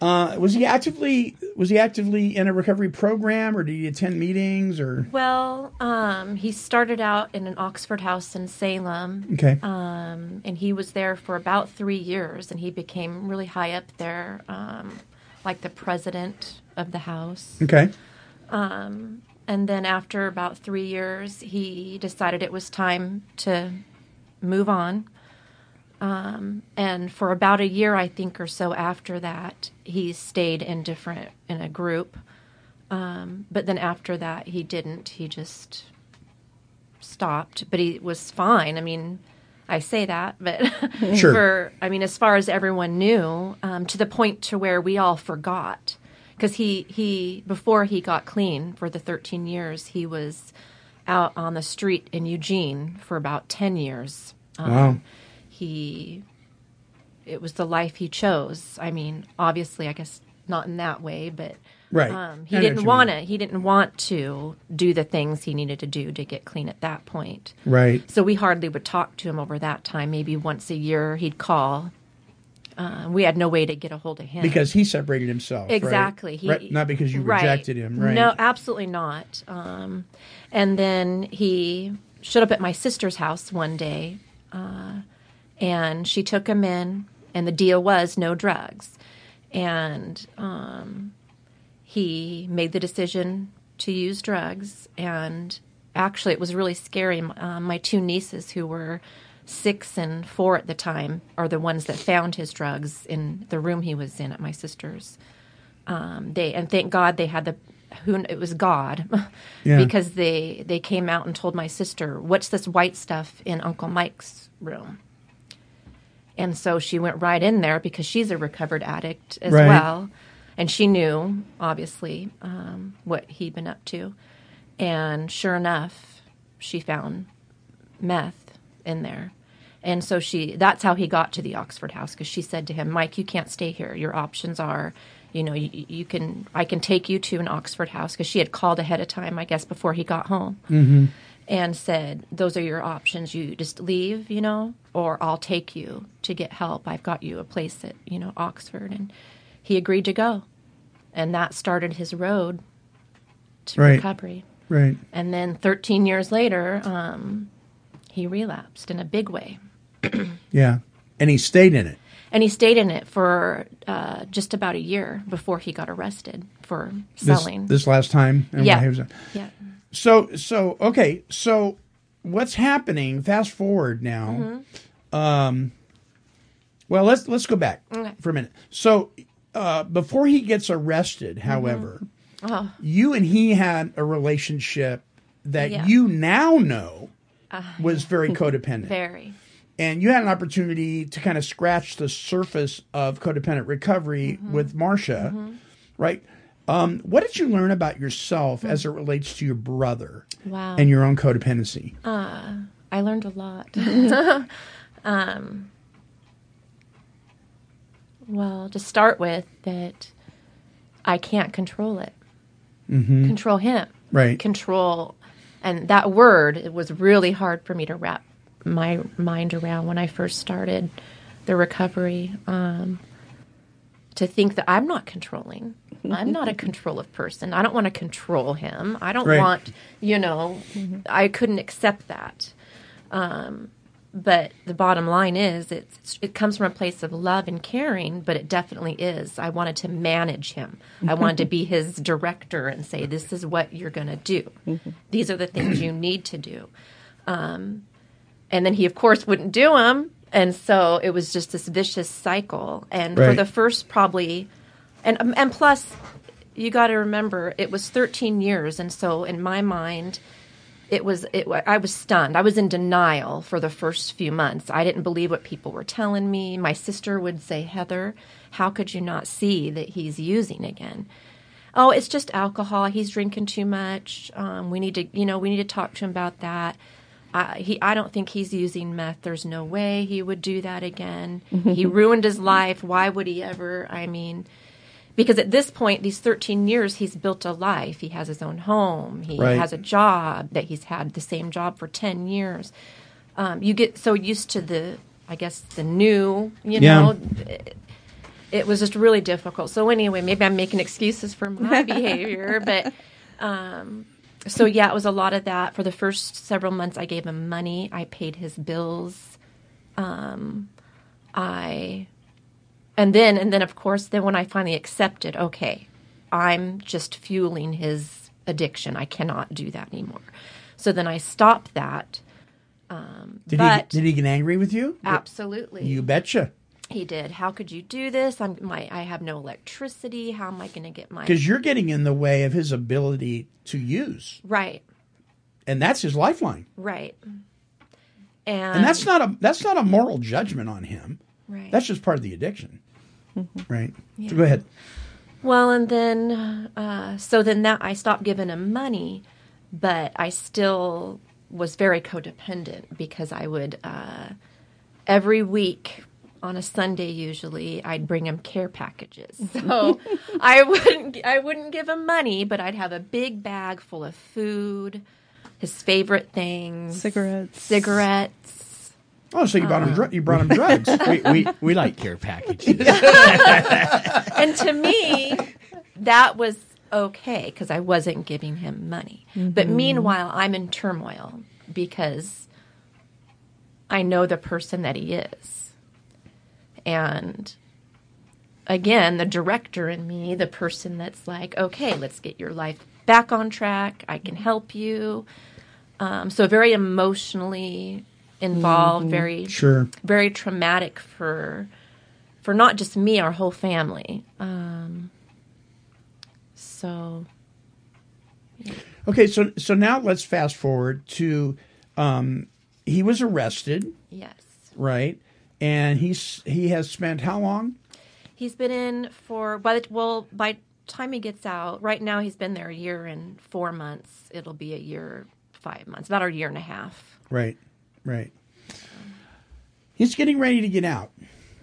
Uh, was he actively was he actively in a recovery program, or did he attend meetings, or Well, um, he started out in an Oxford house in Salem. Okay. Um, and he was there for about three years, and he became really high up there, um, like the president of the house. okay? Um, and then after about three years, he decided it was time to move on. Um, and for about a year, I think, or so after that, he stayed in different in a group. Um, but then after that, he didn't. He just stopped. But he was fine. I mean, I say that, but Sure. for I mean, as far as everyone knew, um, to the point to where we all forgot because he he before he got clean for the 13 years, he was out on the street in Eugene for about 10 years. Um, Wow. He it was the life he chose. I mean, obviously, I guess not in that way, but Right. um, he what didn't want to. He didn't want to do the things he needed to do to get clean at that point. Right. So we hardly would talk to him over that time. Maybe once a year he'd call. Uh, we had no way to get a hold of him Because he separated himself. right? Exactly. He, Right, Not because you right. rejected him, right? No, absolutely not. Um, and then he showed up at my sister's house one day, uh, and she took him in, and the deal was no drugs. And um, he made the decision to use drugs, and actually, it was really scary. Uh, my two nieces, who were six and four at the time, are the ones that found his drugs in the room he was in at my sister's um, they and thank God they had the who it was God Yeah. because they they came out and told my sister what's this white stuff in Uncle Mike's room and so she went right in there because she's a recovered addict as Right. well. And she knew obviously um, what he'd been up to. And sure enough she found meth in there. And so she that's how he got to the oxford house because she said to him mike you can't stay here. Your options are you know you, you can i can take you to an oxford house because she had called ahead of time i guess before he got home. Mm-hmm. And said those are your options you just leave you know or i'll take you to get help i've got you a place at you know oxford and he agreed to go and that started his road to Right. recovery. Right. And then 13 years later, um, he relapsed in a big way. Yeah. And he stayed in it. And he stayed in it for uh, just about a year before he got arrested for selling. this last time. and Yeah. he was- yeah. So so okay. So what's happening? Fast forward now. Um. Well, let's let's go back Okay. for a minute. So uh, before he gets arrested, however, Oh, you and he had a relationship that Yeah. you now know uh, was very codependent. very. and you had an opportunity to kind of scratch the surface of codependent recovery Mm-hmm. with Marcia, right? Um, what did you learn about yourself as it relates to your brother Wow. and your own codependency? Uh, I learned a lot. um, well, to start with, that I can't control it. Mhm. Control him. Right. Control. And that word, it was really hard for me to wrap my mind around when I first started the recovery. Um, to think that I'm not controlling. I'm not a controlling person. I don't want to control him. I don't Right. want, you know, I couldn't accept that. Um, but the bottom line is, it's, it comes from a place of love and caring, but it definitely is. I wanted to manage him. I wanted to be his director and say, this is what you're going to do. These are the things you need to do. Um, and then he, of course, wouldn't do them. And so it was just this vicious cycle. And for the first probably, and um, and plus, you got to remember it was 13 years, and so in my mind, it was it. I was stunned. I was in denial for the first few months. I didn't believe what people were telling me. My sister would say, "Heather, how could you not see that he's using again?" Oh, it's just alcohol. He's drinking too much. Um, we need to, you know, we need to talk to him about that. I, he, I don't think he's using meth. There's no way he would do that again. he ruined his life. Why would he ever? I mean, because at this point, these 13 years, he's built a life. He has his own home. He Right. has a job that he's had the same job for 10 years. Um, you get so used to the, I guess, the new, you Yeah. know, it, it was just really difficult. So anyway, maybe I'm making excuses for my behavior, but um, so yeah, it was a lot of that. For the first several months, I gave him money. I paid his bills. Um, I, and then and then of course, then when I finally accepted, okay, I'm just fueling his addiction. I cannot do that anymore. So then I stopped that. Um, Did but he did he get angry with you? absolutely, You betcha. he did. How could you do this? I'm my. I have no electricity. How am I going to get my? Because you're getting in the way of his ability to use, right, and that's his lifeline. right, and, And that's not a that's not a moral judgment on him. Right. That's just part of the addiction. Right. Yeah. Go ahead. Well, and then uh, so then that I stopped giving him money, but I still was very codependent because I would uh, every week on a Sunday usually I'd bring him care packages. So I wouldn't I wouldn't give him money, but I'd have a big bag full of food, his favorite things, cigarettes, cigarettes. Oh, so you brought him Uh, dr- you brought him drugs. we, we we like care packages. and to me, that was okay because I wasn't giving him money. But Mhm. meanwhile, I'm in turmoil because I know the person that he is. And again, the director in me, the person that's like, okay, let's get your life back on track. I can help you. Um, so very emotionally involved, Mhm. very Sure. very traumatic for for not just me, our whole family. Um, so Okay, so so now let's fast forward to um, he was arrested, yes, right? And he's he has spent how long? he's been in for by the well by time he gets out. Right now, he's been there a year and four months. It'll be a year five months, about a year and a half. Right, right. He's getting ready to get out,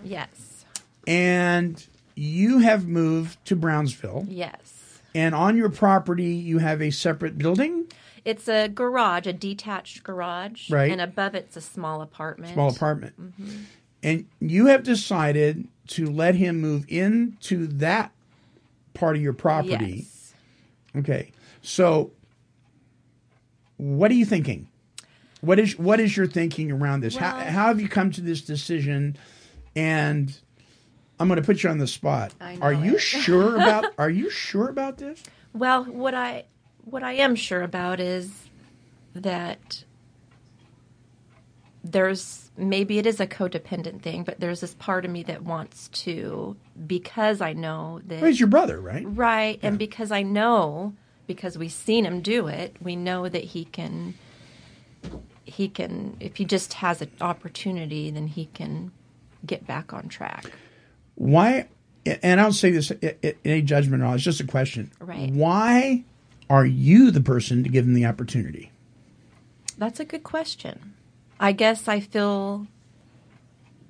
Yes, and you have moved to Brownsville, yes. and on your property you have a separate building, It's a garage, a detached garage, Right. And above it's a small apartment. small apartment, Mhm. and you have decided to let him move into that part of your property. Yes. Okay. So, what are you thinking? What is what is your thinking around this? how, Well- how have you come to this decision? And I'm going to put you on the spot. Are you it. sure about? Are you sure about this? Well, what I what I am sure about is that there's maybe it is a codependent thing, but there's this part of me that wants to because I know that Well, he's your brother, right? right, and because I know because we've seen him do it, we know that he can he can if he just has an opportunity, then he can get back on track. Why? And I don't say this any judgment at all. It's just a question. Right. Why are you the person to give him the opportunity? That's a good question. I guess I feel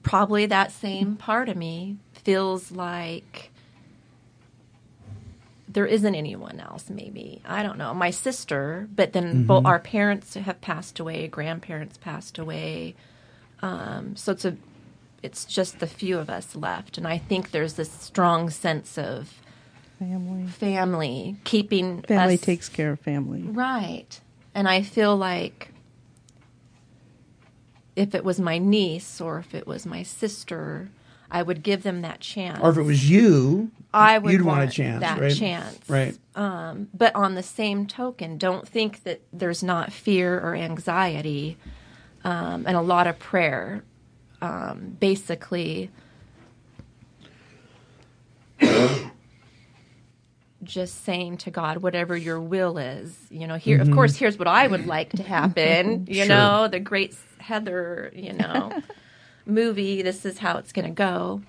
probably that same part of me feels like there isn't anyone else maybe i don't know my sister but then both our parents have passed away grandparents passed away um, so it's a it's just the few of us left and i think there's this strong sense of Family. family keeping Family us- takes care of family. Right. And I feel like if it was my niece or if it was my sister, I would give them that chance. Or if it was you, I would you'd want, want a chance, that right? chance. Right. Um, but on the same token, don't think that there's not fear or anxiety um, and a lot of prayer. Um, basically, just saying to God, whatever your will is, you know, here, of course, here's what I would like to happen, you Sure. know, the great Heather, you know, movie, this is how it's going to go.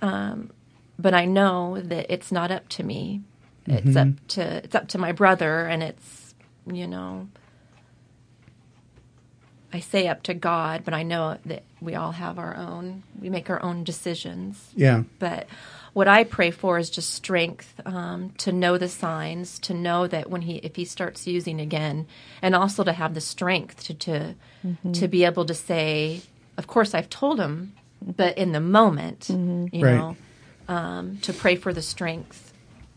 Um, but I know that it's not up to me. It's up to it's up to my brother, and it's you know. I say up to God, but I know that we all have our own. We make our own decisions. Yeah. But what I pray for is just strength um, to know the signs, to know that when he, if he starts using again, and also to have the strength to to, to be able to say, of course I've told him, but in the moment, you Right. know, um, to pray for the strength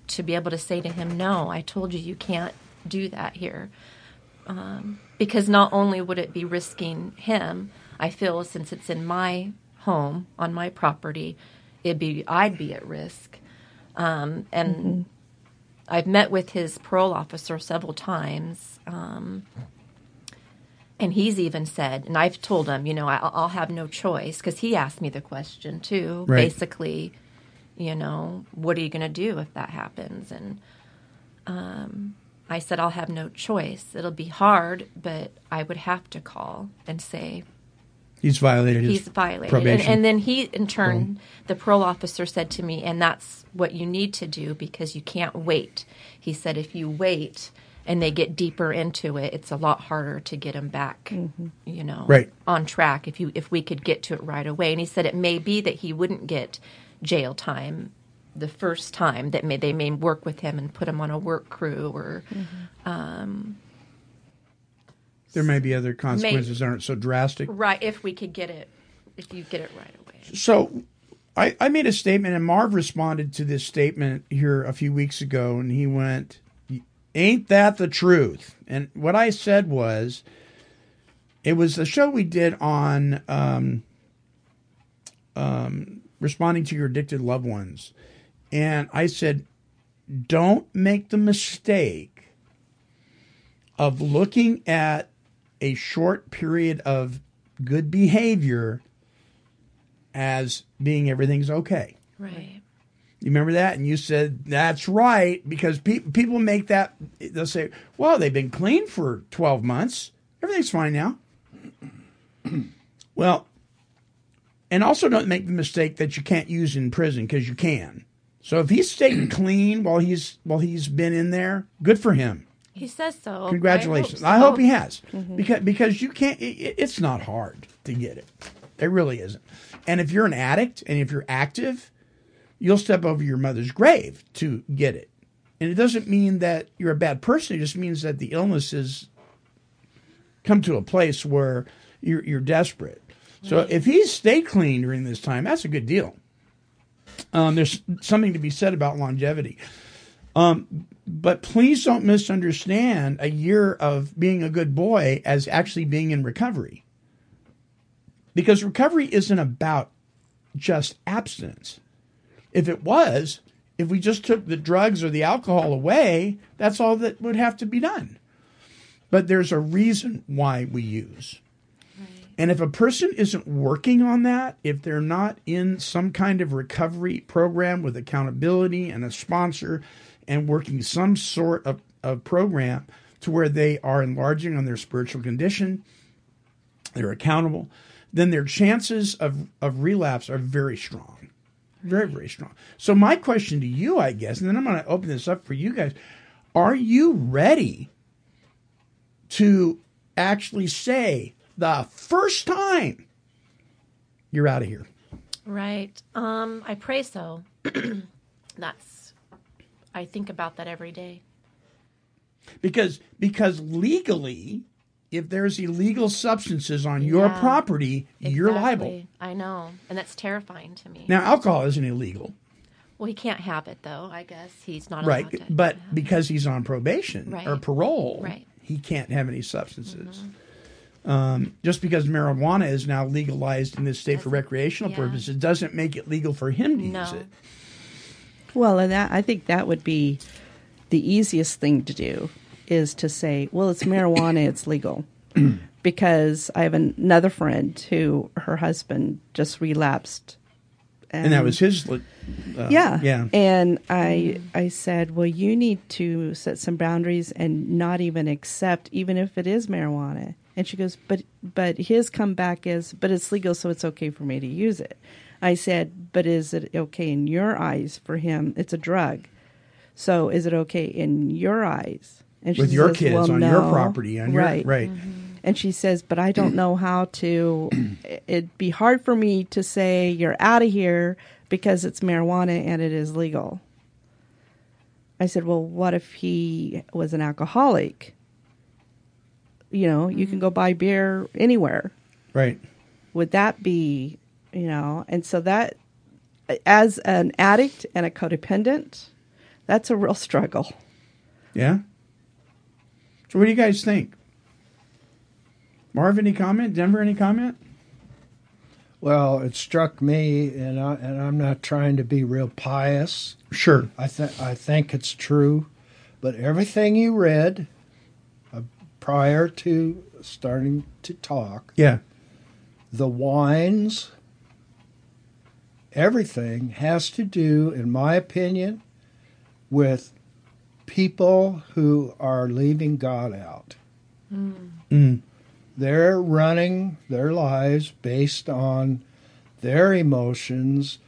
to be able to say to him, no, I told you you can't do that here. Um, because not only would it be risking him, I feel since it's in my home on my property, it'd be I'd be at risk. Um, and I've met with his parole officer several times, um, and he's even said, and I've told him, you know, I'll, I'll have no choice because he asked me the question too. Right. Basically, you know, what are you going to do if that happens? And um, I said, I'll have no choice. It'll be hard, but I would have to call and say, He's violated his he's violated. Probation. and then he, in turn, the parole officer said to me, and that's what you need to do because you can't wait. He said, if you wait and they get deeper into it, it's a lot harder to get them back, mm-hmm. you know, Right. on track. If you if we could get to it right away, and he said it may be that he wouldn't get jail time the first time that may they may work with him and put him on a work crew or mm-hmm. um, there may be other consequences that aren't so drastic. right if we could get it if you get it right away. So I, I made a statement, and Marv responded to this statement here a few weeks ago, and he went, Ain't that the truth? And what I said was, it was the show we did on um, um, responding to your addicted loved ones. And I said, don't make the mistake of looking at a short period of good behavior as being everything's okay. Right. You remember that? And you said, that's right, because pe- people make that, they'll say, well, they've been clean for 12 months. Everything's fine now. well, and also don't make the mistake that you can't use in prison because you can. So if he's staying clean while he's while he's been in there, good for him. He says so. Congratulations. I I hope, hope, so. he has mm-hmm. because because you can't. It- it's not hard to get it. It really isn't. And if you're an addict and if you're active, you'll step over your mother's grave to get it. And it doesn't mean that you're a bad person. It just means that the illness has come to a place where you're you're desperate. So if he's stayed clean during this time, that's a good deal. Um, there's something to be said about longevity. Um, but please don't misunderstand a year of being a good boy as actually being in recovery. Because recovery isn't about just abstinence. If it was, if we just took the drugs or the alcohol away, that's all that would have to be done. But there's a reason why we use. And if a person isn't working on that, if they're not in some kind of recovery program with accountability and a sponsor and working some sort of, of program to where they are enlarging on their spiritual condition, they're accountable, then their chances of, of relapse are very strong. Very, very strong. So, my question to you, I guess, and then I'm going to open this up for you guys are you ready to actually say, the first time you're out of here. Right. Um, I pray so. That's I think about that every day. Because because legally, if there's illegal substances on your Yeah, property, you're liable. I know, and that's terrifying to me. Now, alcohol isn't illegal, well, he can't have it though. I guess he's not allowed right? to. But because he's on probation Right. or parole, Right. he can't have any substances. Um, just because marijuana is now legalized in this state for recreational yeah. purposes doesn't make it legal for him to use it. Well, and that I think that would be the easiest thing to do is to say, well, it's marijuana, it's legal. because I have an- another friend who her husband just relapsed. And that was his. Uh, yeah. Yeah. And I I said, "Well, you need to set some boundaries and not even accept even if it is marijuana." And she goes, "But but his comeback is, but it's legal so it's okay for me to use it." I said, "But is it okay in your eyes for him? It's a drug. So is it okay in your eyes?" And With your says, kids, "Well, on your property, on your- right. right. Mm-hmm. And she says, "But I don't know how to. It'd be hard for me to say you're out of here because it's marijuana and it is legal." I said, "Well, what if he was an alcoholic? You know, you can mm-hmm. go buy beer anywhere. Right. Would that be, you know?" And so that, as an addict and a codependent, that's a real struggle. Yeah. So, what do you guys think? Marv, any comment? Denver, any comment? Well, it struck me, and I and I'm not trying to be real pious. Sure. I think I think it's true, but everything you read uh, prior to starting to talk, Yeah. the whines, everything has to do, in my opinion, with people who are leaving God out. Mm. They're running their lives based on their emotions,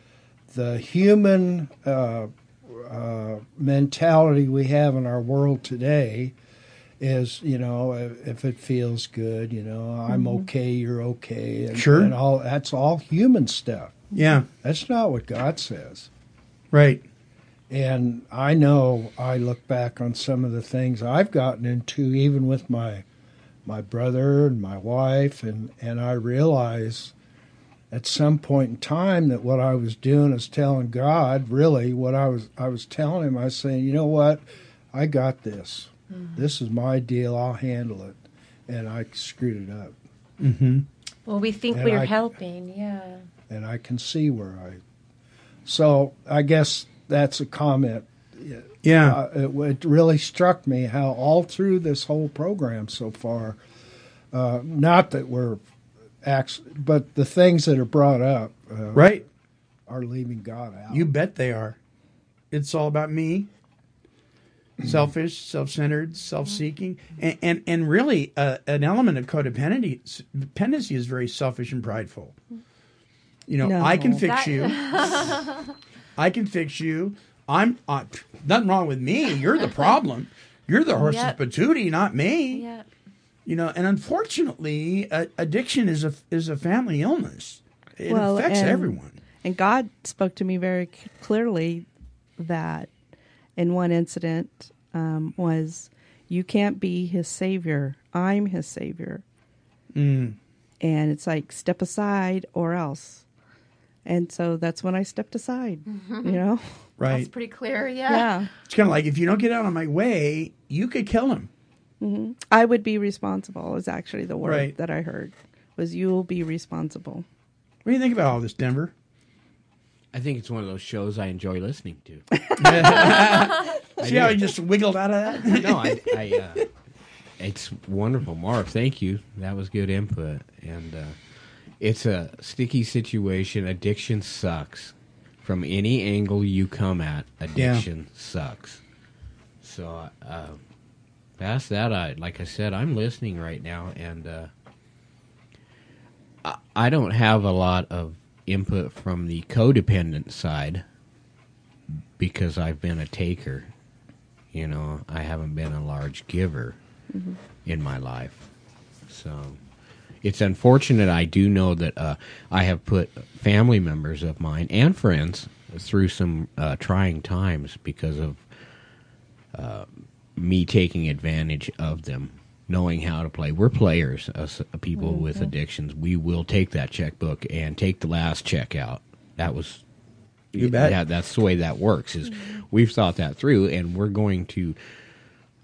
the human uh, uh, mentality we have in our world today is, you know, if, it feels good, you know, I'm Mhm. okay, you're okay, and, Sure. and all that's all human stuff. Yeah. That's not what God says. Right. And I know I look back on some of the things I've gotten into, even with my my brother and my wife, and, and I realize at some point in time that what I was doing is telling God really what I was I was telling him. I was saying, you know what, I got this. This is my deal. I'll handle it, and I screwed it up. Mm-hmm. Well, we think And we're I- helping. Yeah. and I can see where I. So I guess that's a comment. Yeah. Uh, it, it really struck me how all through this whole program so far, uh, not that we're, actually, but the things that are brought up, uh, Right. are leaving God out. You bet they are. It's all about me. Selfish, self-centered, self-seeking, and and, and really uh, an element of codependency dependency is very selfish and prideful. You know, I can fix That- you. I can fix you. I'm uh, nothing wrong with me. You're the problem. You're the horse's Yep. patootie, not me. Yeah. You know, and unfortunately, uh, addiction is a is a family illness. It Well, affects and- everyone. And God spoke to me very clearly that in one incident um, was, you can't be his savior. I'm his savior. Mm. And it's like, step aside or else. And so that's when I stepped aside, you know? Right. That's pretty clear. Yeah. Yeah. It's kind of like if you don't get out of my way, you could kill him. hmm I would be responsible is actually the word Right. that I heard was you'll be responsible. What do you think about all this, Denver? I think it's one of those shows I enjoy listening to. See how he just wiggled out of that? no, I, I uh, it's wonderful, Marv. Thank you. That was good input, and uh, it's a sticky situation. Addiction sucks. From any angle you come at, addiction sucks. So, uh, past that, I like I said, I'm listening right now, and uh, I, I don't have a lot of input from the codependent side because I've been a taker. You know, I haven't been a large giver Mm-hmm. in my life. So it's unfortunate. I do know that uh, I have put family members of mine and friends through some uh, trying times because of uh, me taking advantage of them, knowing how to play. We're players, us uh, people with Mhm. addictions. We will take that checkbook and take the last check out. That was. You bet. Yeah, that's the way that works. Is we've thought that through, and we're going to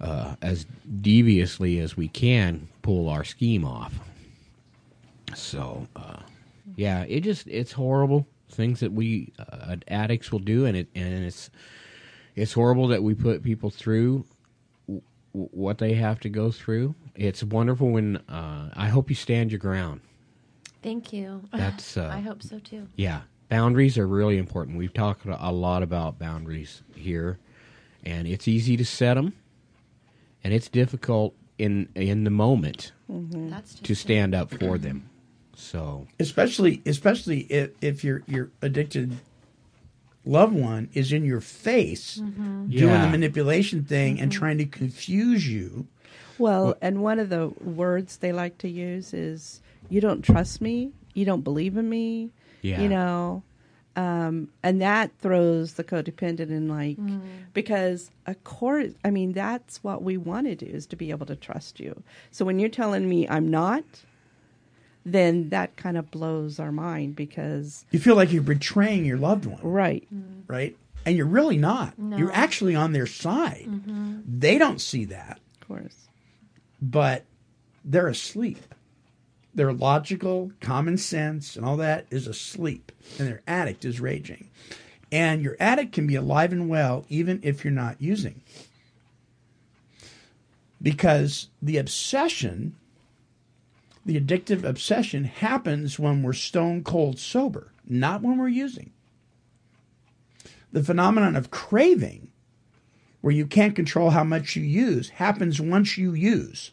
uh, as deviously as we can pull our scheme off. So, uh, yeah, it just it's horrible things that we uh, addicts will do, and it and it's it's horrible that we put people through w- w- what they have to go through. It's wonderful when uh, I hope you stand your ground. Thank you. That's, uh, I hope so too. Yeah, boundaries are really important. We've talked a lot about boundaries here, and it's easy to set them, and it's difficult in in the moment That's to stand up for them. So especially especially if, if your your addicted loved one is in your face Mhm. doing Yeah. the manipulation thing and trying to confuse you. Well, and one of the words they like to use is you don't trust me, you don't believe in me. Yeah. You know, um, and that throws the codependent in like Mm. because of course, I mean that's what we want to do is to be able to trust you. So when you're telling me I'm not, then that kind of blows our mind because You feel like you're betraying your loved one. Right. Mm-hmm. Right? And you're really not. No. You're actually on their side. Mm-hmm. They don't see that. Of course. But they're asleep. Their logical, common sense, and all that is asleep. And their addict is raging. And your addict can be alive and well even if you're not using. Because the obsession, the addictive obsession, happens when we're stone cold sober, not when we're using. The phenomenon of craving, where you can't control how much you use, happens once you use.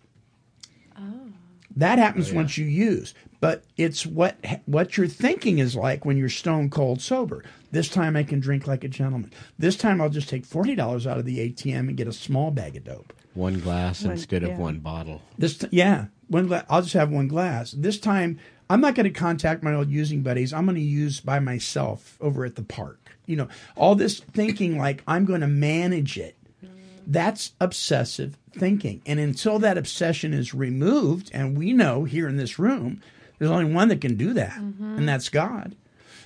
Oh. That happens oh, once you use, but it's what what your thinking is like when you're stone cold sober. This time I can drink like a gentleman. This time I'll just take forty dollars out of the ATM and get a small bag of dope. one glass One- instead yeah. of one bottle. This t- yeah, one gla- I'll just have one glass. This time I'm not going to contact my old using buddies. I'm going to use by myself over at the park. You know, all this thinking like I'm going to manage it. That's obsessive thinking. And until that obsession is removed, and we know here in this room, there's only one that can do that, mm-hmm. and that's God.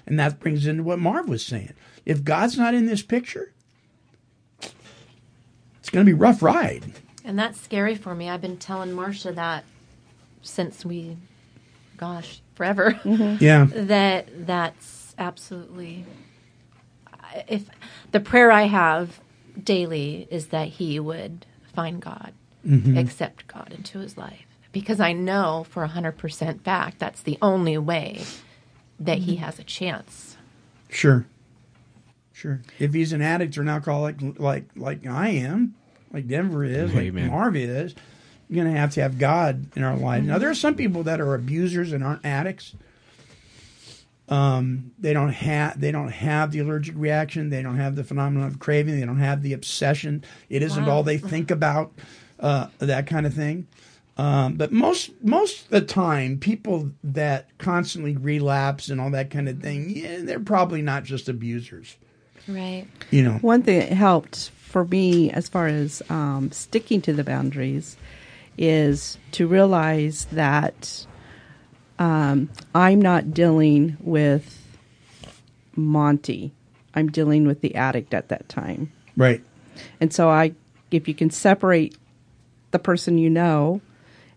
And that brings into what Marv was saying. If God's not in this picture, it's going to be a rough ride. And that's scary for me. I've been telling Marcia that since we, gosh, forever. Yeah. That that's absolutely. If the prayer I have daily is that he would find God, Mhm. accept God into his life, because I know for a hundred percent fact that's the only way that he has a chance. Sure. Sure. If he's an addict or an alcoholic like like I am, like Denver is, like Amen. Marv is, you're gonna have to have God in our life. Now there are some people that are abusers and aren't addicts. Um, they don't have they don't have the allergic reaction. They don't have the phenomenon of craving. They don't have the obsession. It isn't Wow. all they think about. Uh, that kind of thing. Um, but most most of the time, people that constantly relapse and all that kind of thing, yeah, they're probably not just abusers. Right. You know. One thing that helped for me as far as um, sticking to the boundaries is to realize that um, I'm not dealing with Monty. I'm dealing with the addict at that time. Right. And so I if you can separate the person you know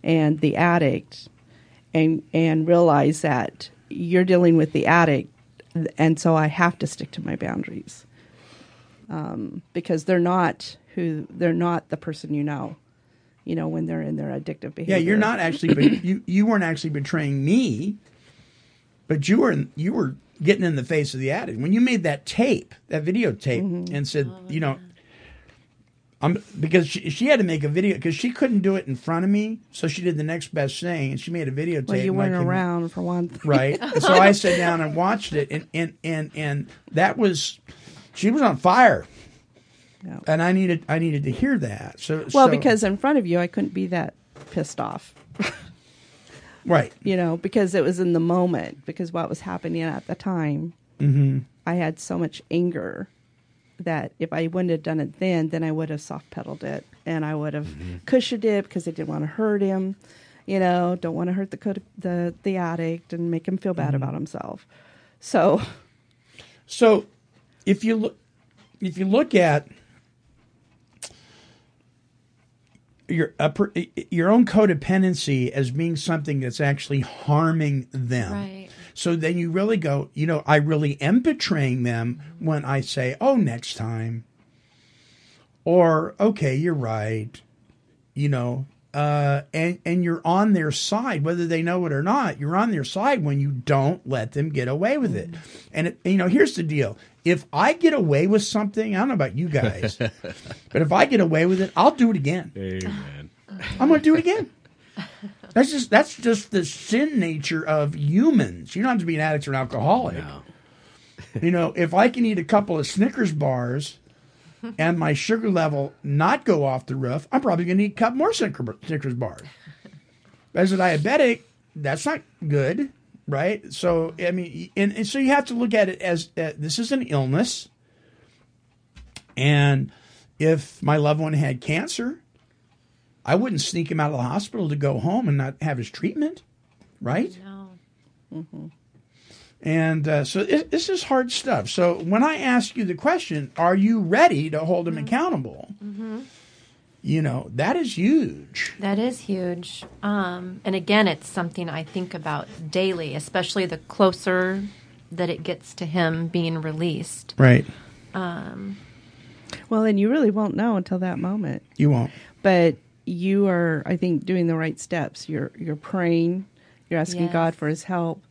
and the addict and and realize that you're dealing with the addict and so I have to stick to my boundaries. Um, because they're not who they're not the person you know. You know when they're in their addictive behavior. Yeah, you're not actually, but you you weren't actually betraying me, but you were you were getting in the face of the addict when you made that tape, that videotape, Mm-hmm. and said, you know, I'm because she, she had to make a video because she couldn't do it in front of me, so she did the next best thing, and she made a videotape. Well, you and I weren't came- around for one thing. right? And so I sat down and watched it, and and and and that was, she was on fire, Yeah. and I needed I needed to hear that. So Well, so- because in front of you, I couldn't be that pissed off. right, you know, because it was in the moment, because what was happening at the time, mm-hmm. I had so much anger that if I wouldn't have done it then, then I would have soft pedaled it and I would have cushioned it because I didn't want to hurt him. You know, don't want to hurt the the the addict and make him feel bad about himself. So, So, if you look, if you look at your upper, your own codependency as being something that's actually harming them, Right. So then you really go, you know, I really am betraying them when I say, "Oh, next time," or "Okay, you're right," you know. Uh, and and you're on their side, whether they know it or not. You're on their side when you don't let them get away with it. And it, you know, here's the deal: if I get away with something, I don't know about you guys, but if I get away with it, I'll do it again. Amen. I'm going to do it again. That's just that's just the sin nature of humans. You don't have to be an addict or an alcoholic. You know, if I can eat a couple of Snickers bars and my sugar level not go off the roof, I'm probably going to eat a couple more Snicker- Snickers bars. As a diabetic, that's not good, right? So I mean, and, and so you have to look at it as uh, this is an illness, and if my loved one had cancer, I wouldn't sneak him out of the hospital to go home and not have his treatment, right? No. And uh, so it, this is hard stuff. So when I ask you the question, are you ready to hold him accountable? You know, that is huge. That is huge. Um, and again, it's something I think about daily, especially the closer that it gets to him being released. Right. Um, well, and you really won't know until that moment. You won't. But you are, I think, doing the right steps. You're you're praying. You're asking Yes. God for His help.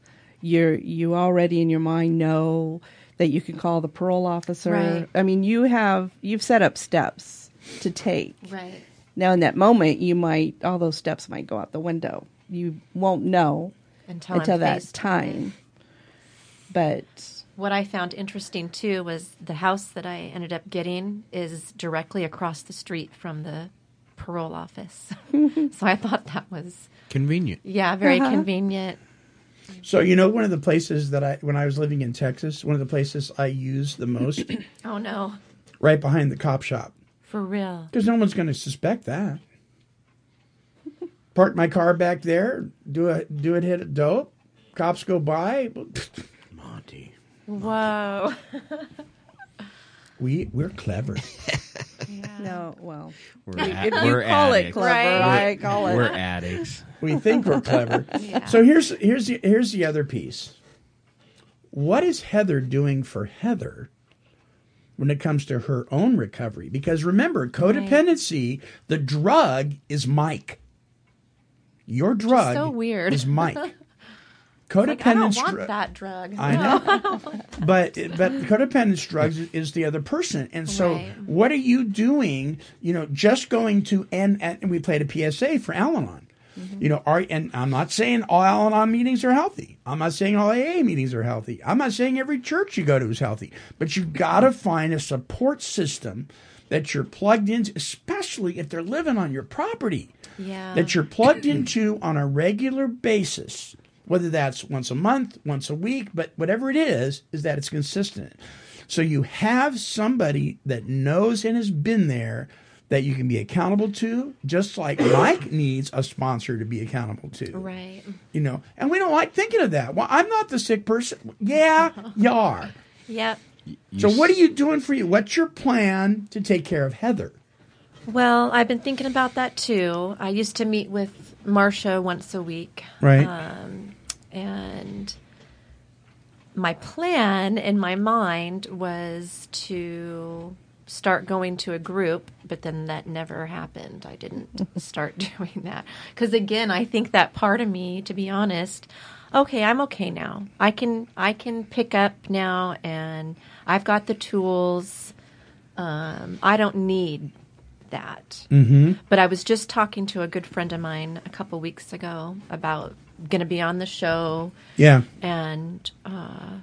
You're you already in your mind know that you can call the parole officer. Right. I mean, you have you've set up steps to take. right. Now, in that moment, you might all those steps might go out the window. You won't know Until, until that faced time. But What I found interesting too was the house that I ended up getting is directly across the street from the parole office. so I thought that was, Convenient. yeah, very Uh-huh. convenient. So you know, one of the places that I, when I was living in Texas, one of the places I used the most, Oh no, right behind the cop shop, for real. because no one's going to suspect that. Park my car back there, do a do it hit a dope. Cops go by. Monty. Whoa. We we're clever. no, well, We're, if a- you we're call it clever, Right. I call it. We're addicts. We think we're clever. Yeah. So here's here's the, here's the other piece. What is Heather doing for Heather when it comes to her own recovery? Because remember, codependency, the drug is Mike. Your drug so weird. is Mike. Like, I don't Codependence want dru- that drug. I know. but but codependence drugs is the other person. And so Right. what are you doing, you know, just going to and, and we played a PSA for Al-Anon. Mm-hmm. You know, are and I'm not saying all Al-Anon meetings are healthy. I'm not saying all AA meetings are healthy. I'm not saying every church you go to is healthy. But you got to find a support system that you're plugged into, especially if they're living on your property Yeah. that you're plugged into on a regular basis, whether that's once a month, once a week, but whatever it is, is that it's consistent. So you have somebody that knows and has been there that you can be accountable to, just like Mike needs a sponsor to be accountable to. Right. You know, and we don't like thinking of that. Well, I'm not the sick person. Yeah, you are. Yep. So what are you doing for you? What's your plan to take care of Heather? Well, I've been thinking about that too. I used to meet with Marcia once a week. Right. Um, and my plan in my mind was to start going to a group, but then that never happened. I didn't start doing that. Because again, I think that part of me, to be honest, okay, I'm okay now. I can I can pick up now and I've got the tools. Um, I don't need that. Mm-hmm. But I was just talking to a good friend of mine a couple weeks ago about going to be on the show. Yeah. And uh,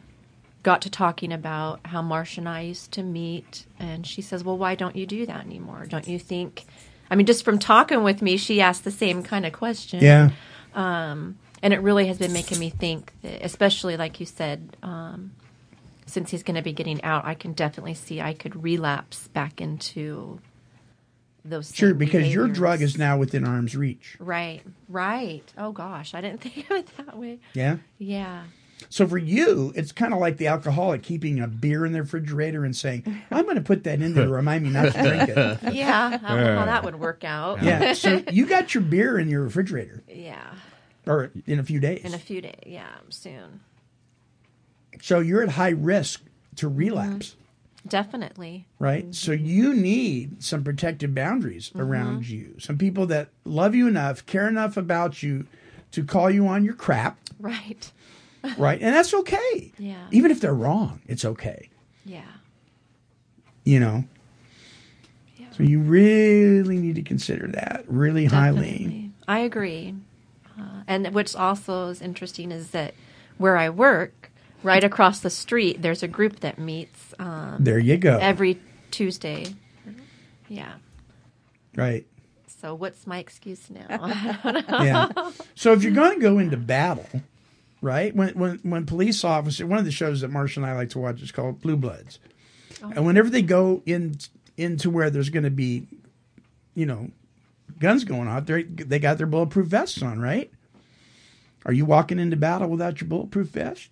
got to talking about how Marcia and I used to meet. And she says, Well, why don't you do that anymore? Don't you think? I mean, just from talking with me, she asked the same kind of question. Yeah. Um, and it really has been making me think, that, especially like you said, um, since he's going to be getting out, I can definitely see I could relapse back into those. Sure, same because your drug is now within arm's reach. Right, right. Oh gosh, I didn't think of it that way. Yeah. Yeah. So for you, it's kind of like the alcoholic keeping a beer in the refrigerator and saying, "I'm going to put that in there to remind me not to drink it." Yeah, I don't know how that would work out. Yeah. So you got your beer in your refrigerator, yeah, or in a few days. in a few days. Yeah, soon. so you're at high risk to relapse, mm-hmm. Definitely. right? So you need some protective boundaries around you. Some people that love you enough, care enough about you, to call you on your crap, Right. right? And that's okay. Yeah. Even if they're wrong, it's okay. Yeah. you know. Yeah. So you really need to consider that really highly. I agree. Uh, and what's also is interesting is that where I work, right across the street, there's a group that meets um, There you go. every Tuesday. Yeah. Right. So what's my excuse now? I don't know. Yeah. So if you're going to go into battle, right? When when when police officer, one of the shows that Marsha and I like to watch is called Blue Bloods, and whenever they go in into where there's going to be, you know, guns going off, they they got their bulletproof vests on, right? Are you walking into battle without your bulletproof vest?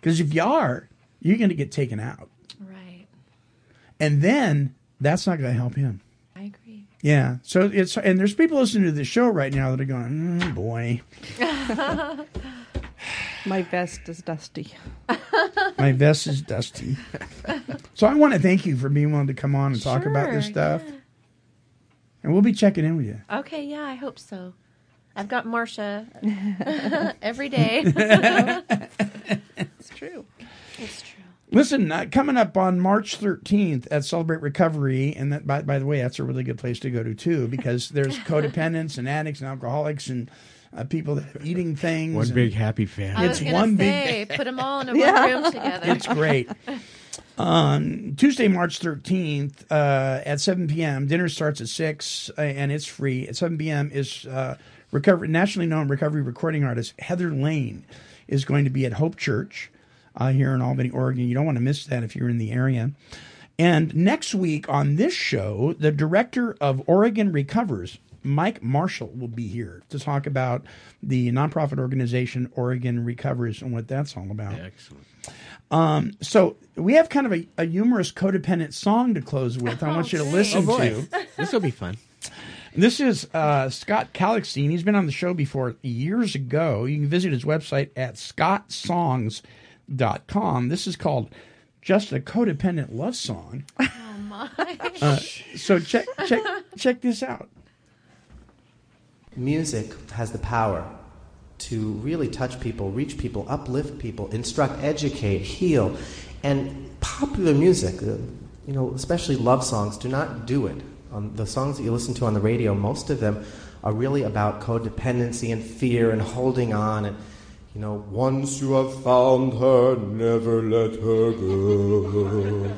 Because if you are, you're going to get taken out, Right. and then that's not going to help him. I agree. Yeah. So it's and there's people listening to the show right now that are going, mm, boy, My vest is dusty. my vest is dusty. so I want to thank you for being willing to come on and talk about this Sure, stuff. And we'll be checking in with you. Okay, yeah, I hope so. I've got Marcia every day. It's true. it's true. Listen, uh, coming up on March 13th at Celebrate Recovery, and that by, by the way, that's a really good place to go to too, because there's codependents and addicts and alcoholics and uh, people that are eating things. One and- big happy family. I It's was gonna one big- say, put them all in a one room together. It's great. Um, Tuesday, March 13th uh, at 7 p.m. Dinner starts at 6 uh, and it's free. At 7 p.m. is uh, recovery, nationally known recovery recording artist Heather Lane is going to be at Hope Church uh, here in Albany, Oregon. You don't want to miss that if you're in the area. And next week on this show, the director of Oregon Recovers, Mike Marshall, will be here to talk about the nonprofit organization Oregon Recovers and what that's all about. Excellent. Um, so we have kind of a, a humorous codependent song to close with. I want you to listen Oh, to. boy. This will be fun. This is uh, Scott Kalechstein. He's been on the show before years ago. You can visit his website at scottsongs.com. This is called Just a Codependent Love Song. Oh my. Uh, so check check check this out. Music has the power to really touch people, reach people, uplift people, instruct, educate, heal. And popular music, uh, you know, especially love songs, do not do it. Um, the songs that you listen to on the radio, most of them are really about codependency and fear and holding on and, you know, once you have found her, never let her go.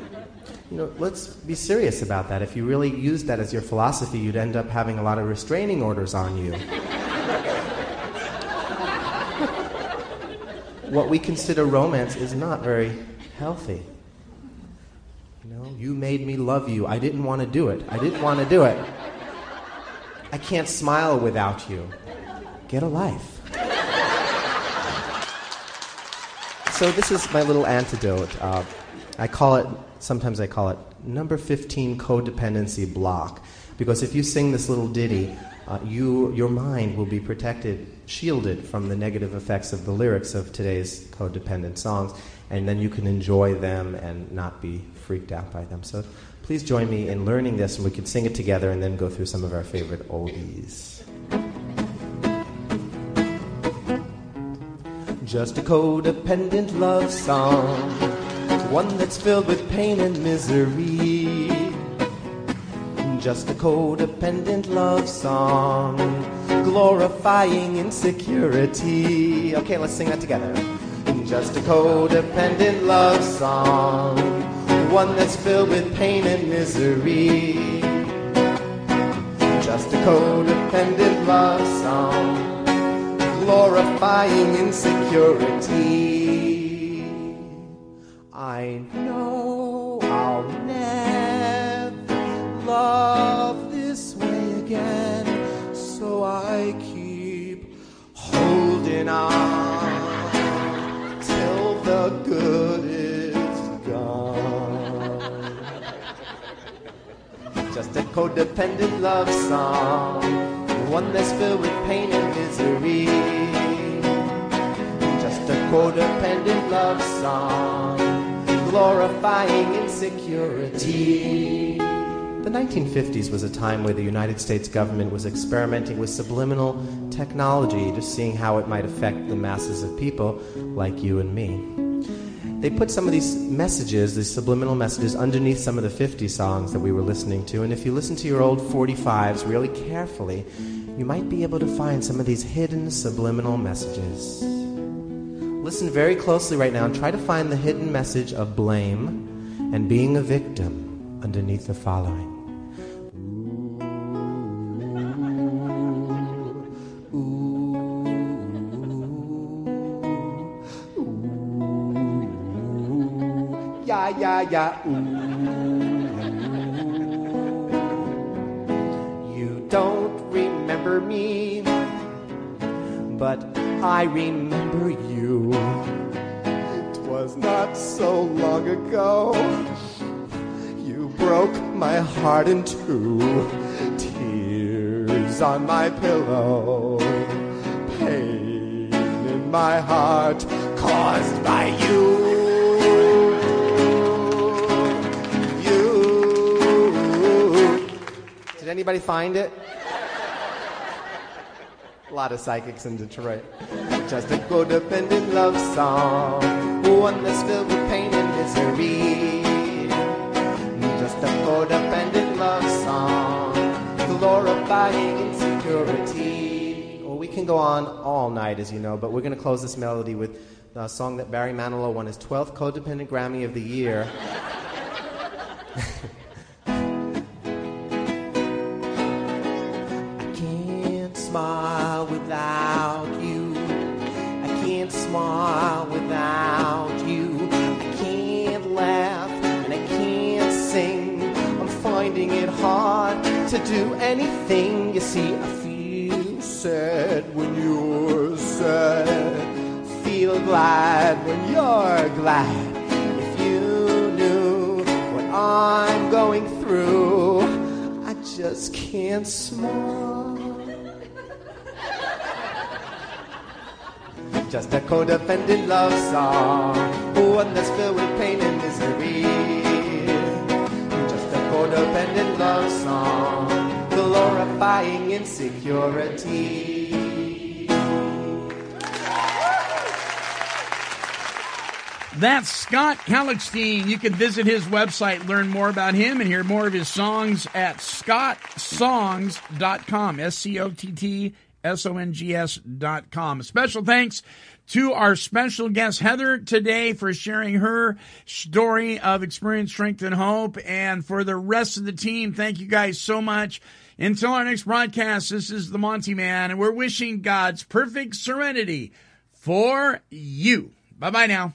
You know, let's be serious about that. If you really used that as your philosophy, you'd end up having a lot of restraining orders on you. what we consider romance is not very healthy. You know, you made me love you. I didn't want to do it. I didn't want to do it. I can't smile without you. Get a life. So this is my little antidote. Uh, I call it, sometimes I call it number 15 codependency block. Because if you sing this little ditty, uh, you, your mind will be protected, shielded from the negative effects of the lyrics of today's codependent songs, and then you can enjoy them and not be freaked out by them. So please join me in learning this, and we can sing it together and then go through some of our favorite oldies. Just a codependent love song, one that's filled with pain and misery. Just a codependent love song, glorifying insecurity. Okay, let's sing that together. Just a codependent love song, one that's filled with pain and misery. Just a codependent love song glorifying insecurity. I know I'll never love this way again, so I keep holding on till the good is gone. Just a codependent love song one that's filled with pain and misery. Just a codependent love song, glorifying insecurity. The 1950s was a time where the United States government was experimenting with subliminal technology, just seeing how it might affect the masses of people like you and me. They put some of these messages, these subliminal messages, underneath some of the 50 songs that we were listening to. And if you listen to your old 45s really carefully, you might be able to find some of these hidden subliminal messages. Listen very closely right now and try to find the hidden message of blame and being a victim underneath the following. Yeah, yeah. Ooh. You don't remember me, but I remember you. It was not so long ago. You broke my heart in two. Tears on my pillow. Pain in my heart caused by. You. Anybody find it? A lot of psychics in Detroit. Just a codependent love song, one that's filled with pain and misery. Just a codependent love song, glorifying insecurity. Well, we can go on all night, as you know, but we're going to close this melody with a song that Barry Manilow won his 12th Codependent Grammy of the Year. glad when you're glad. If you knew what I'm going through, I just can't smile. Just a codependent love song, one that's filled with pain and misery. Just a codependent love song, glorifying insecurity. That's Scott Kalechstein. You can visit his website, learn more about him, and hear more of his songs at scottsongs.com. S C O T T S-O-N-G-S dot com. Special thanks to our special guest, Heather, today for sharing her story of experience, strength, and hope. And for the rest of the team, thank you guys so much. Until our next broadcast, this is the Monty Man, and we're wishing God's perfect serenity for you. Bye bye now.